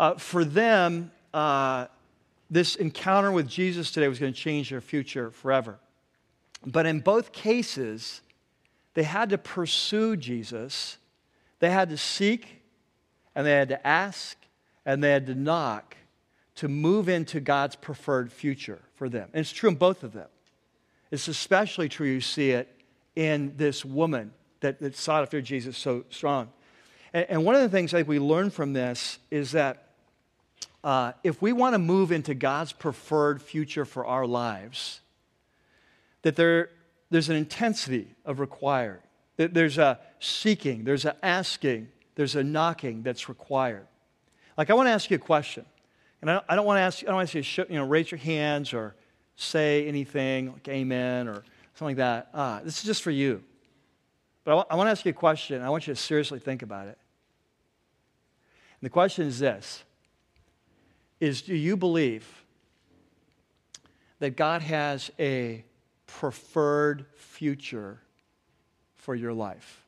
Uh, for them, uh, this encounter with Jesus today was going to change their future forever. But in both cases, they had to pursue Jesus, they had to seek, and they had to ask, and they had to knock to move into God's preferred future for them. And it's true in both of them. It's especially true, you see it in this woman that, that sought after Jesus so strong. And, and one of the things I think we learn from this is that uh, if we want to move into God's preferred future for our lives, that there, there's an intensity of required. That there's a seeking, there's a asking, there's a knocking that's required. Like I want to ask you a question, and I don't, I don't want to ask. I don't want to say you know raise your hands or say anything like amen or something like that. Ah, this is just for you. But I, w- I want to ask you a question. I want you to seriously think about it. And the question is this is do you believe that God has a preferred future for your life?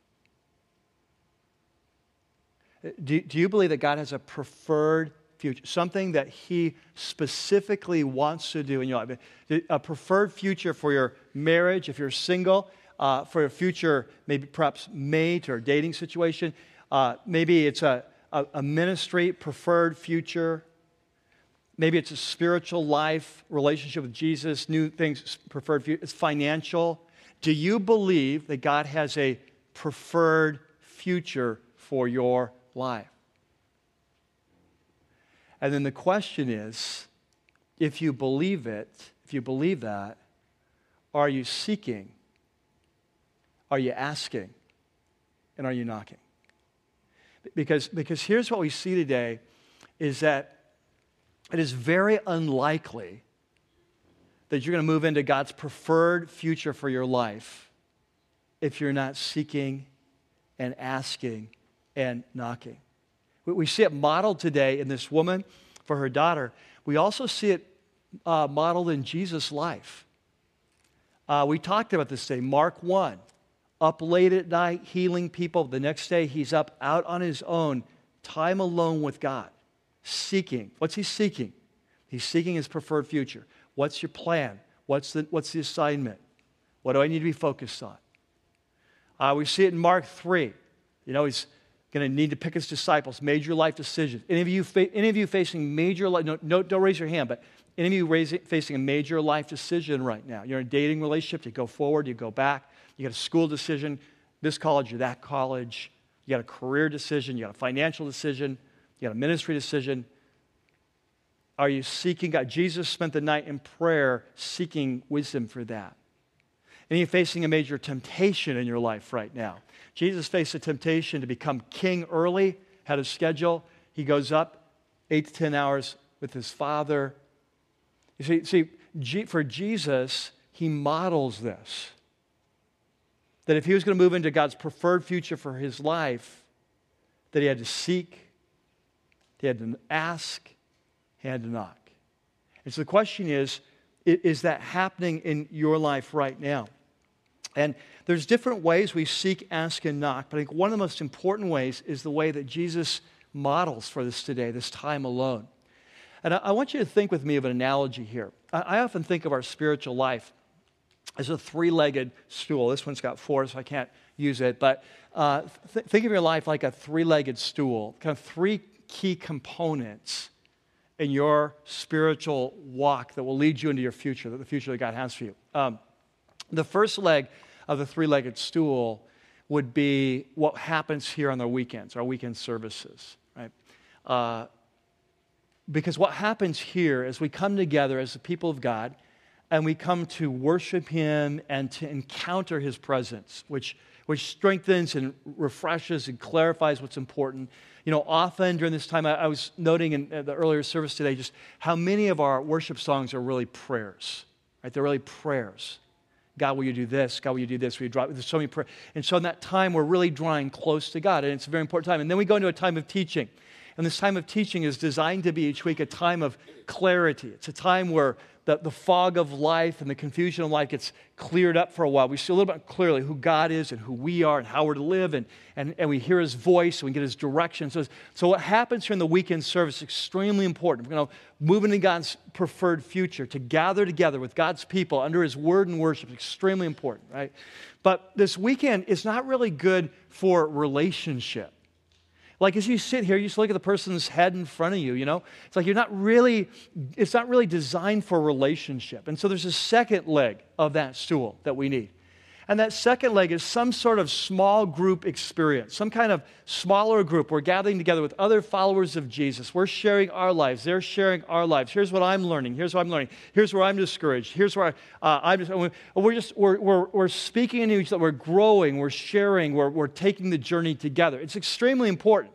Do, do you believe that God has a preferred future, something that He specifically wants to do in your life? A preferred future for your marriage, if you're single, uh, for your future, maybe perhaps mate or dating situation. Uh, maybe it's a, a, a ministry preferred future Maybe it's a spiritual life, relationship with Jesus, new things preferred future. It's financial. Do you believe that God has a preferred future for your life? And then the question is if you believe it, if you believe that, are you seeking? Are you asking? And are you knocking? Because, because here's what we see today is that it is very unlikely that you're going to move into God's preferred future for your life if you're not seeking and asking and knocking. We see it modeled today in this woman for her daughter. We also see it uh, modeled in Jesus' life. Uh, we talked about this today. Mark 1, up late at night, healing people. The next day, he's up out on his own, time alone with God seeking. What's he seeking? He's seeking his preferred future. What's your plan? What's the, what's the assignment? What do I need to be focused on? Uh, we see it in Mark 3. You know, he's going to need to pick his disciples, major life decisions. Any of you, fa- any of you facing major life, no, no, don't raise your hand, but any of you raising, facing a major life decision right now? You're in a dating relationship, you go forward, you go back, you got a school decision, this college or that college, you got a career decision, you got a financial decision, you got a ministry decision. Are you seeking God? Jesus spent the night in prayer seeking wisdom for that. And you're facing a major temptation in your life right now. Jesus faced a temptation to become king early, had a schedule. He goes up eight to 10 hours with his father. You see, see for Jesus, he models this. That if he was going to move into God's preferred future for his life, that he had to seek, he had to ask, he had to knock. And so the question is is that happening in your life right now? And there's different ways we seek, ask, and knock, but I think one of the most important ways is the way that Jesus models for this today, this time alone. And I, I want you to think with me of an analogy here. I, I often think of our spiritual life as a three legged stool. This one's got four, so I can't use it. But uh, th- think of your life like a three legged stool, kind of three key components in your spiritual walk that will lead you into your future, that the future that God has for you. Um, the first leg of the three legged stool would be what happens here on the weekends, our weekend services, right? Uh, because what happens here is we come together as the people of God and we come to worship Him and to encounter His presence, which, which strengthens and refreshes and clarifies what's important. You know, often during this time, I, I was noting in the earlier service today just how many of our worship songs are really prayers, right? They're really prayers. God, will you do this? God, will you do this? Will you draw? There's so many prayers. And so in that time, we're really drawing close to God, and it's a very important time. And then we go into a time of teaching. And this time of teaching is designed to be each week a time of clarity. It's a time where the, the fog of life and the confusion of life gets cleared up for a while. We see a little bit clearly who God is and who we are and how we're to live, and, and, and we hear his voice and we get his direction. So, so what happens here in the weekend service is extremely important. We're going to move into God's preferred future. To gather together with God's people under his word and worship is extremely important, right? But this weekend is not really good for relationship. Like as you sit here, you just look at the person's head in front of you, you know? It's like you're not really, it's not really designed for relationship. And so there's a second leg of that stool that we need. And that second leg is some sort of small group experience, some kind of smaller group. We're gathering together with other followers of Jesus. We're sharing our lives. They're sharing our lives. Here's what I'm learning. Here's what I'm learning. Here's where I'm discouraged. Here's where I, uh, I'm just, we're just, we're, we're, we're speaking into each other. We're growing. We're sharing. We're, we're taking the journey together. It's extremely important.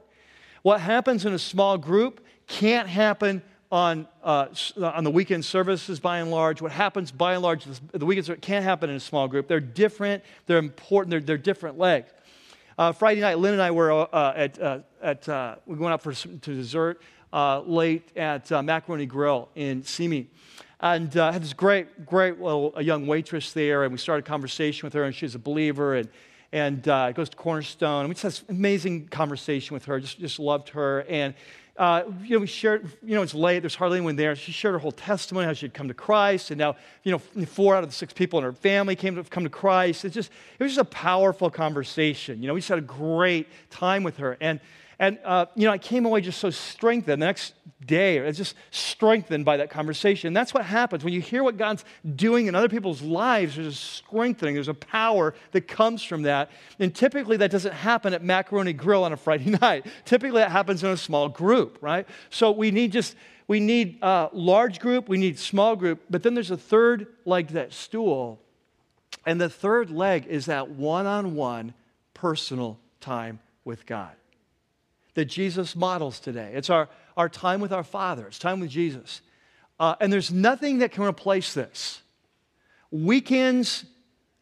What happens in a small group can't happen on, uh, on the weekend services by and large. What happens by and large, the weekends can't happen in a small group. They're different, they're important, they're, they're different legs. Uh, Friday night, Lynn and I were uh, at, uh, at uh, we went out for some, to dessert uh, late at Macaroni Grill in Simi. And had this great, great little a young waitress there, and we started a conversation with her, and she's a believer, and and uh, goes to Cornerstone. We just had an amazing conversation with her, just, just loved her. And uh, you know, we shared, you know, it's late, there's hardly anyone there. She shared her whole testimony, how she had come to Christ, and now, you know, four out of the six people in her family came to come to Christ. It's just, it was just a powerful conversation. You know, we just had a great time with her. And and, uh, you know, I came away just so strengthened. The next day, I was just strengthened by that conversation. That's what happens. When you hear what God's doing in other people's lives, there's a strengthening, there's a power that comes from that. And typically, that doesn't happen at Macaroni Grill on a Friday night. Typically, that happens in a small group, right? So we need just, we need a large group, we need small group, but then there's a third leg to that stool. And the third leg is that one on one personal time with God that Jesus models today. It's our, our time with our Father, it's time with Jesus. Uh, and there's nothing that can replace this. Weekends,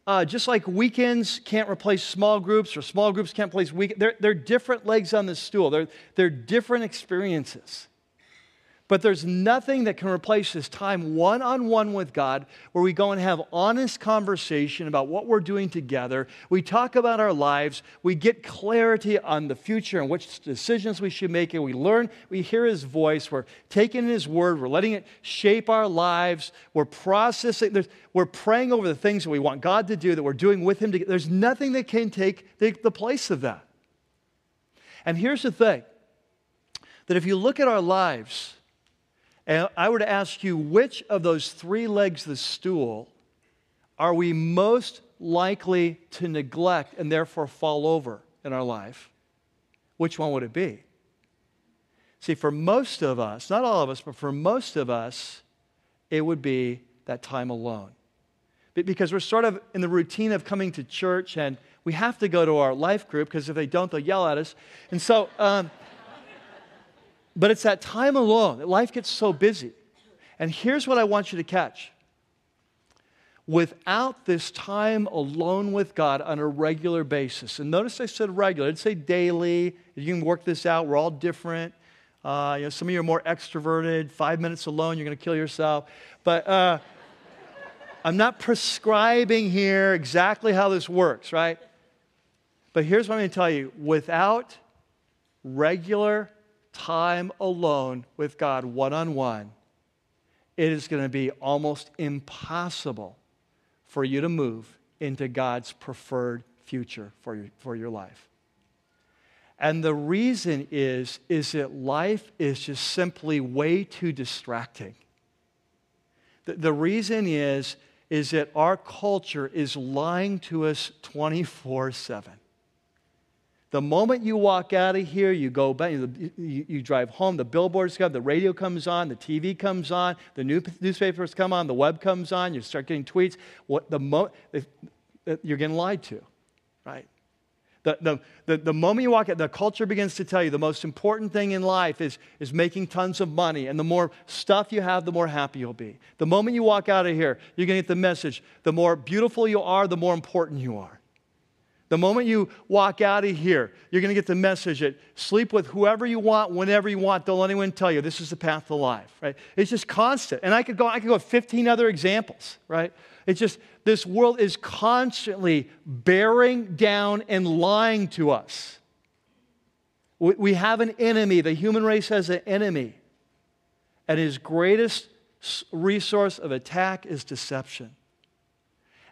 uh, just like weekends can't replace small groups or small groups can't replace weekends, they're, they're different legs on the stool, they're, they're different experiences. But there's nothing that can replace this time one on one with God where we go and have honest conversation about what we're doing together. We talk about our lives. We get clarity on the future and which decisions we should make. And we learn, we hear His voice. We're taking His word. We're letting it shape our lives. We're processing, we're praying over the things that we want God to do, that we're doing with Him. There's nothing that can take the, the place of that. And here's the thing that if you look at our lives, and I were to ask you, which of those three legs of the stool are we most likely to neglect and therefore fall over in our life? Which one would it be? See, for most of us, not all of us, but for most of us, it would be that time alone. Because we're sort of in the routine of coming to church and we have to go to our life group because if they don't, they'll yell at us. And so, um, but it's that time alone that life gets so busy. And here's what I want you to catch without this time alone with God on a regular basis, and notice I said regular, I'd say daily. You can work this out, we're all different. Uh, you know, some of you are more extroverted. Five minutes alone, you're going to kill yourself. But uh, I'm not prescribing here exactly how this works, right? But here's what I'm going to tell you without regular time alone with God one on one, it is going to be almost impossible for you to move into God's preferred future for your, for your life. And the reason is, is that life is just simply way too distracting. The, the reason is, is that our culture is lying to us 24 7. The moment you walk out of here, you go back, you, you, drive home, the billboards come, the radio comes on, the TV comes on, the new, newspapers come on, the web comes on, you start getting tweets. What the mo- uh, you're getting lied to, right? The, the, the, the, moment you walk out, the culture begins to tell you the most important thing in life is, is making tons of money. And the more stuff you have, the more happy you'll be. The moment you walk out of here, you're going to get the message the more beautiful you are, the more important you are. The moment you walk out of here, you're going to get the message that sleep with whoever you want, whenever you want. Don't let anyone tell you this is the path to life, right? It's just constant. And I could go, I could go 15 other examples, right? It's just this world is constantly bearing down and lying to us. We have an enemy. The human race has an enemy. And his greatest resource of attack is deception.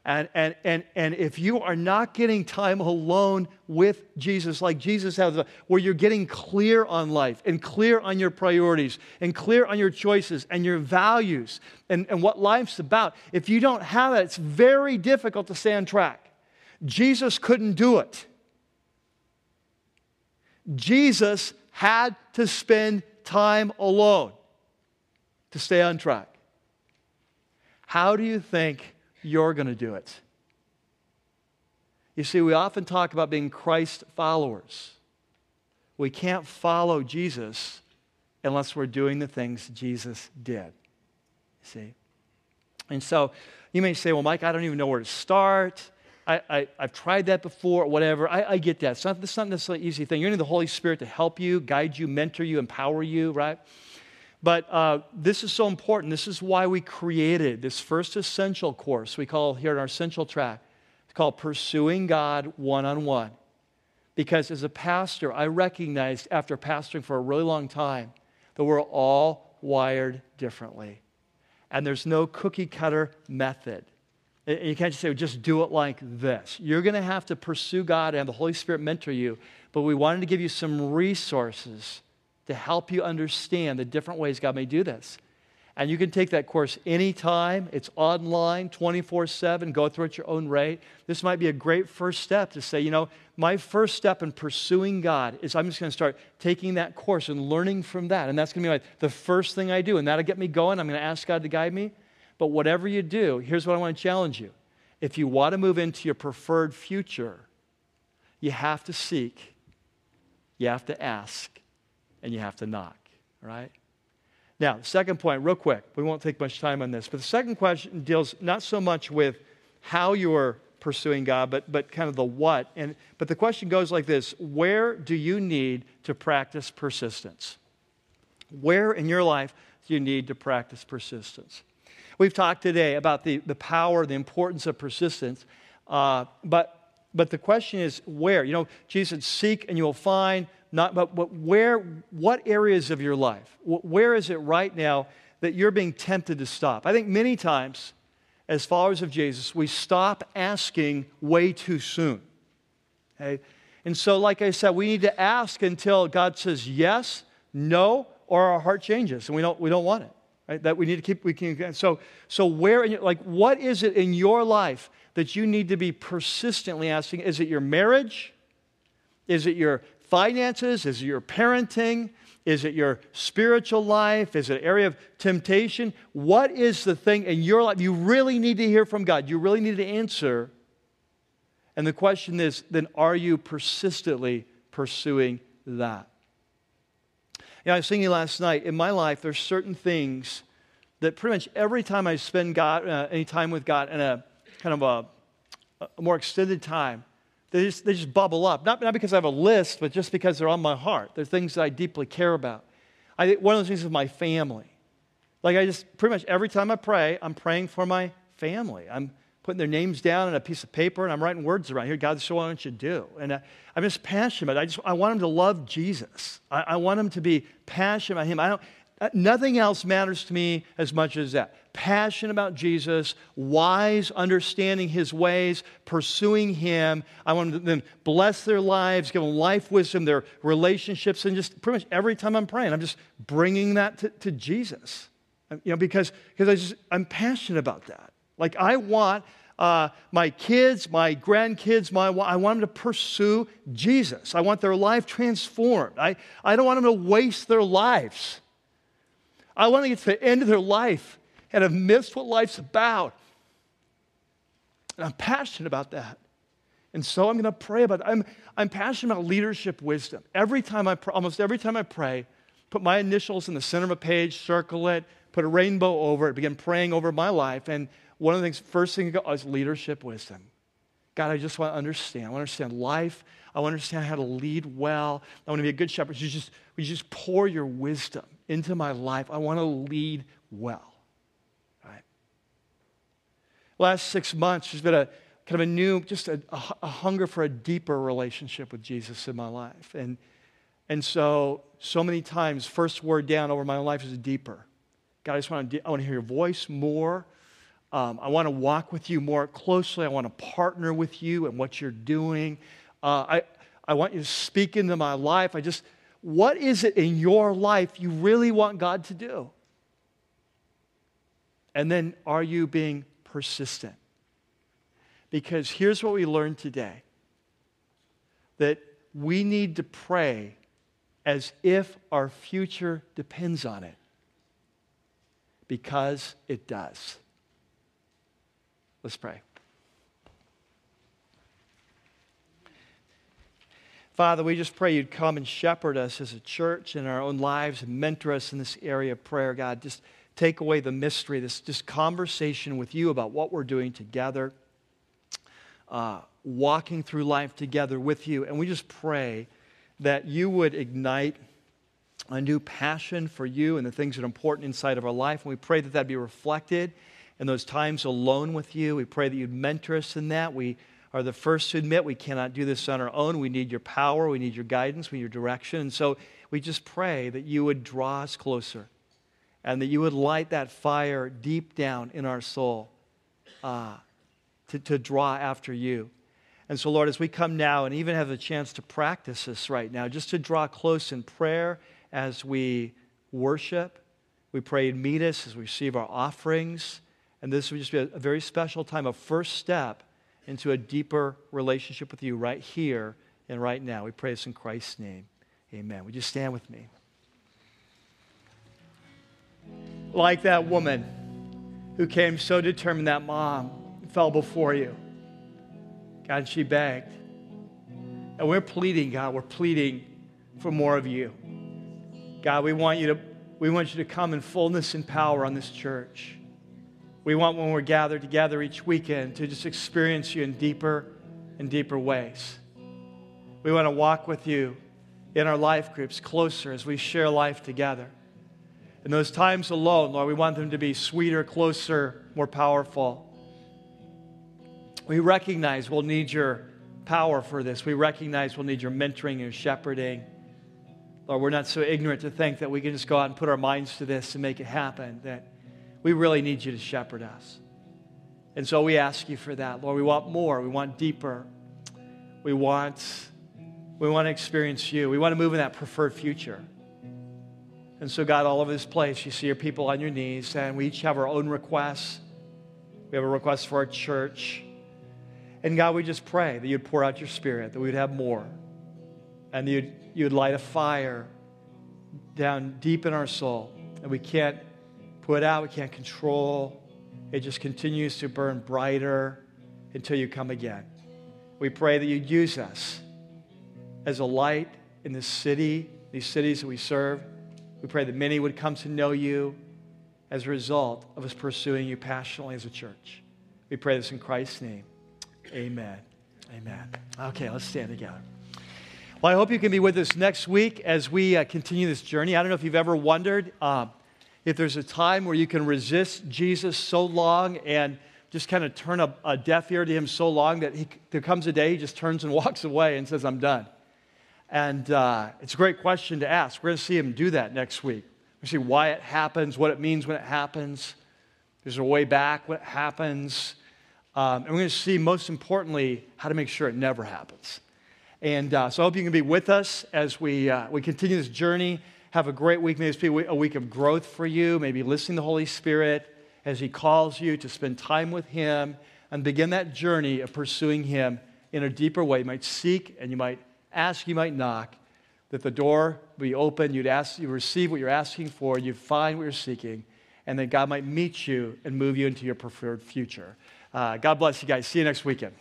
And, and, and, and if you are not getting time alone with Jesus, like Jesus has, where you're getting clear on life and clear on your priorities and clear on your choices and your values and, and what life's about, if you don't have that, it's very difficult to stay on track. Jesus couldn't do it. Jesus had to spend time alone to stay on track. How do you think? You're going to do it. You see, we often talk about being Christ followers. We can't follow Jesus unless we're doing the things Jesus did. See? And so you may say, well, Mike, I don't even know where to start. I, have tried that before, whatever. I, I get that. It's not, it's not necessarily an easy thing. To need the Holy Spirit to help you, guide you, mentor you, empower you, right? But uh, this is so important. This is why we created this first essential course we call here in our essential track. It's called Pursuing God One on One. Because as a pastor, I recognized after pastoring for a really long time that we're all wired differently. And there's no cookie cutter method. You can't just say, just do it like this. You're going to have to pursue God and the Holy Spirit mentor you. But we wanted to give you some resources to help you understand the different ways God may do this. And you can take that course anytime. It's online, 24 7. Go through at your own rate. This might be a great first step to say, you know, my first step in pursuing God is I'm just going to start taking that course and learning from that. And that's going to be the first thing I do. And that'll get me going. I'm going to ask God to guide me. But whatever you do, here's what I want to challenge you. If you want to move into your preferred future, you have to seek, you have to ask, and you have to knock, right? Now, second point, real quick, we won't take much time on this, but the second question deals not so much with how you're pursuing God, but, but kind of the what. And, but the question goes like this Where do you need to practice persistence? Where in your life do you need to practice persistence? We've talked today about the, the power, the importance of persistence, uh, but, but the question is where? You know, Jesus said, Seek and you will find, not, but, but where, what areas of your life, where is it right now that you're being tempted to stop? I think many times, as followers of Jesus, we stop asking way too soon. Okay? And so, like I said, we need to ask until God says yes, no, or our heart changes and we don't, we don't want it. Right? That we need to keep, we can, so, so where, your, like, what is it in your life that you need to be persistently asking? Is it your marriage? Is it your finances? Is it your parenting? Is it your spiritual life? Is it an area of temptation? What is the thing in your life you really need to hear from God? You really need to answer. And the question is then, are you persistently pursuing that? You know, I was thinking last night, in my life, there's certain things that pretty much every time I spend God, uh, any time with God in a kind of a, a more extended time, they just, they just bubble up. Not, not because I have a list, but just because they're on my heart. They're things that I deeply care about. I one of those things is my family. Like I just, pretty much every time I pray, I'm praying for my family. I'm putting their names down on a piece of paper and I'm writing words around here. God, is what I want you to do. And uh, I'm just passionate. I just, I want them to love Jesus. I, I want them to be passionate about Him. I don't, Nothing else matters to me as much as that. Passion about Jesus, wise, understanding his ways, pursuing him. I want to then bless their lives, give them life wisdom, their relationships, and just pretty much every time I'm praying, I'm just bringing that to, to Jesus. Uh, You know, because, because I just, I'm passionate about that. Like, I want uh, my kids, my grandkids, my, I want them to pursue Jesus. I want their life transformed. I, I don't want them to waste their lives. I want to get to the end of their life and have missed what life's about. And I'm passionate about that. And so I'm going to pray about. I'm, I'm passionate about leadership wisdom. Every time I pray, almost every time I pray, put my initials in the center of a page, circle it, put a rainbow over it, begin praying over my life. And one of the things, first thing oh, is leadership wisdom. God, I just want to understand. I want to understand life. I want to understand how to lead well. I want to be a good shepherd. You just, would you just pour your wisdom into my life? I want to lead well. Right? Last six months, there's been a kind of a new, just a, a, a hunger for a deeper relationship with Jesus in my life. And, and so, so many times, first word down over my life is deeper. God, I just want to, I want to hear your voice more. Um, I want to walk with you more closely. I want to partner with you and what you're doing. Uh, I, I want you to speak into my life. I just, what is it in your life you really want God to do? And then are you being persistent? Because here's what we learned today that we need to pray as if our future depends on it, because it does. Let's pray. Father, we just pray you'd come and shepherd us as a church in our own lives and mentor us in this area of prayer, God. Just take away the mystery, this just conversation with you about what we're doing together, uh, walking through life together with you. And we just pray that you would ignite a new passion for you and the things that are important inside of our life. And we pray that that be reflected in those times alone with you. We pray that you'd mentor us in that. We are the first to admit we cannot do this on our own. We need your power, we need your guidance, we need your direction. And so we just pray that you would draw us closer and that you would light that fire deep down in our soul uh, to, to draw after you. And so, Lord, as we come now and even have a chance to practice this right now, just to draw close in prayer as we worship, we pray you'd meet us as we receive our offerings. And this would just be a, a very special time, a first step into a deeper relationship with you right here and right now. We pray this in Christ's name. Amen. Would you stand with me? Like that woman who came so determined that mom fell before you. God, she begged. And we're pleading, God, we're pleading for more of you. God, we want you to, we want you to come in fullness and power on this church. We want when we're gathered together each weekend to just experience you in deeper and deeper ways. We want to walk with you in our life groups closer as we share life together. In those times alone, Lord, we want them to be sweeter, closer, more powerful. We recognize we'll need your power for this. We recognize we'll need your mentoring and shepherding. Lord, we're not so ignorant to think that we can just go out and put our minds to this and make it happen, that we really need you to shepherd us. And so we ask you for that. Lord, we want more. We want deeper. We want, we want to experience you. We want to move in that preferred future. And so, God, all over this place, you see your people on your knees, and we each have our own requests. We have a request for our church. And God, we just pray that you'd pour out your spirit, that we'd have more, and you'd, you'd light a fire down deep in our soul that we can't put out, we can't control. It just continues to burn brighter until you come again. We pray that you'd use us as a light in this city, these cities that we serve. We pray that many would come to know you as a result of us pursuing you passionately as a church. We pray this in Christ's name. Amen. Amen. Okay, let's stand together. Well, I hope you can be with us next week as we uh, continue this journey. I don't know if you've ever wondered um, if there's a time where you can resist Jesus so long and just kind of turn a, a deaf ear to him so long that he, there comes a day he just turns and walks away and says, I'm done. And uh, it's a great question to ask. We're going to see him do that next week. We see why it happens, what it means when it happens. There's a way back, what happens. Um, and we're going to see, most importantly, how to make sure it never happens. And uh, so I hope you can be with us as we, uh, we continue this journey. Have a great week. Maybe it's be a week of growth for you. Maybe listening to the Holy Spirit as He calls you to spend time with Him and begin that journey of pursuing Him in a deeper way. You might seek and you might ask, you might knock, that the door be open. You'd ask, you receive what you're asking for, you find what you're seeking, and that God might meet you and move you into your preferred future. Uh, God bless you guys. See you next weekend.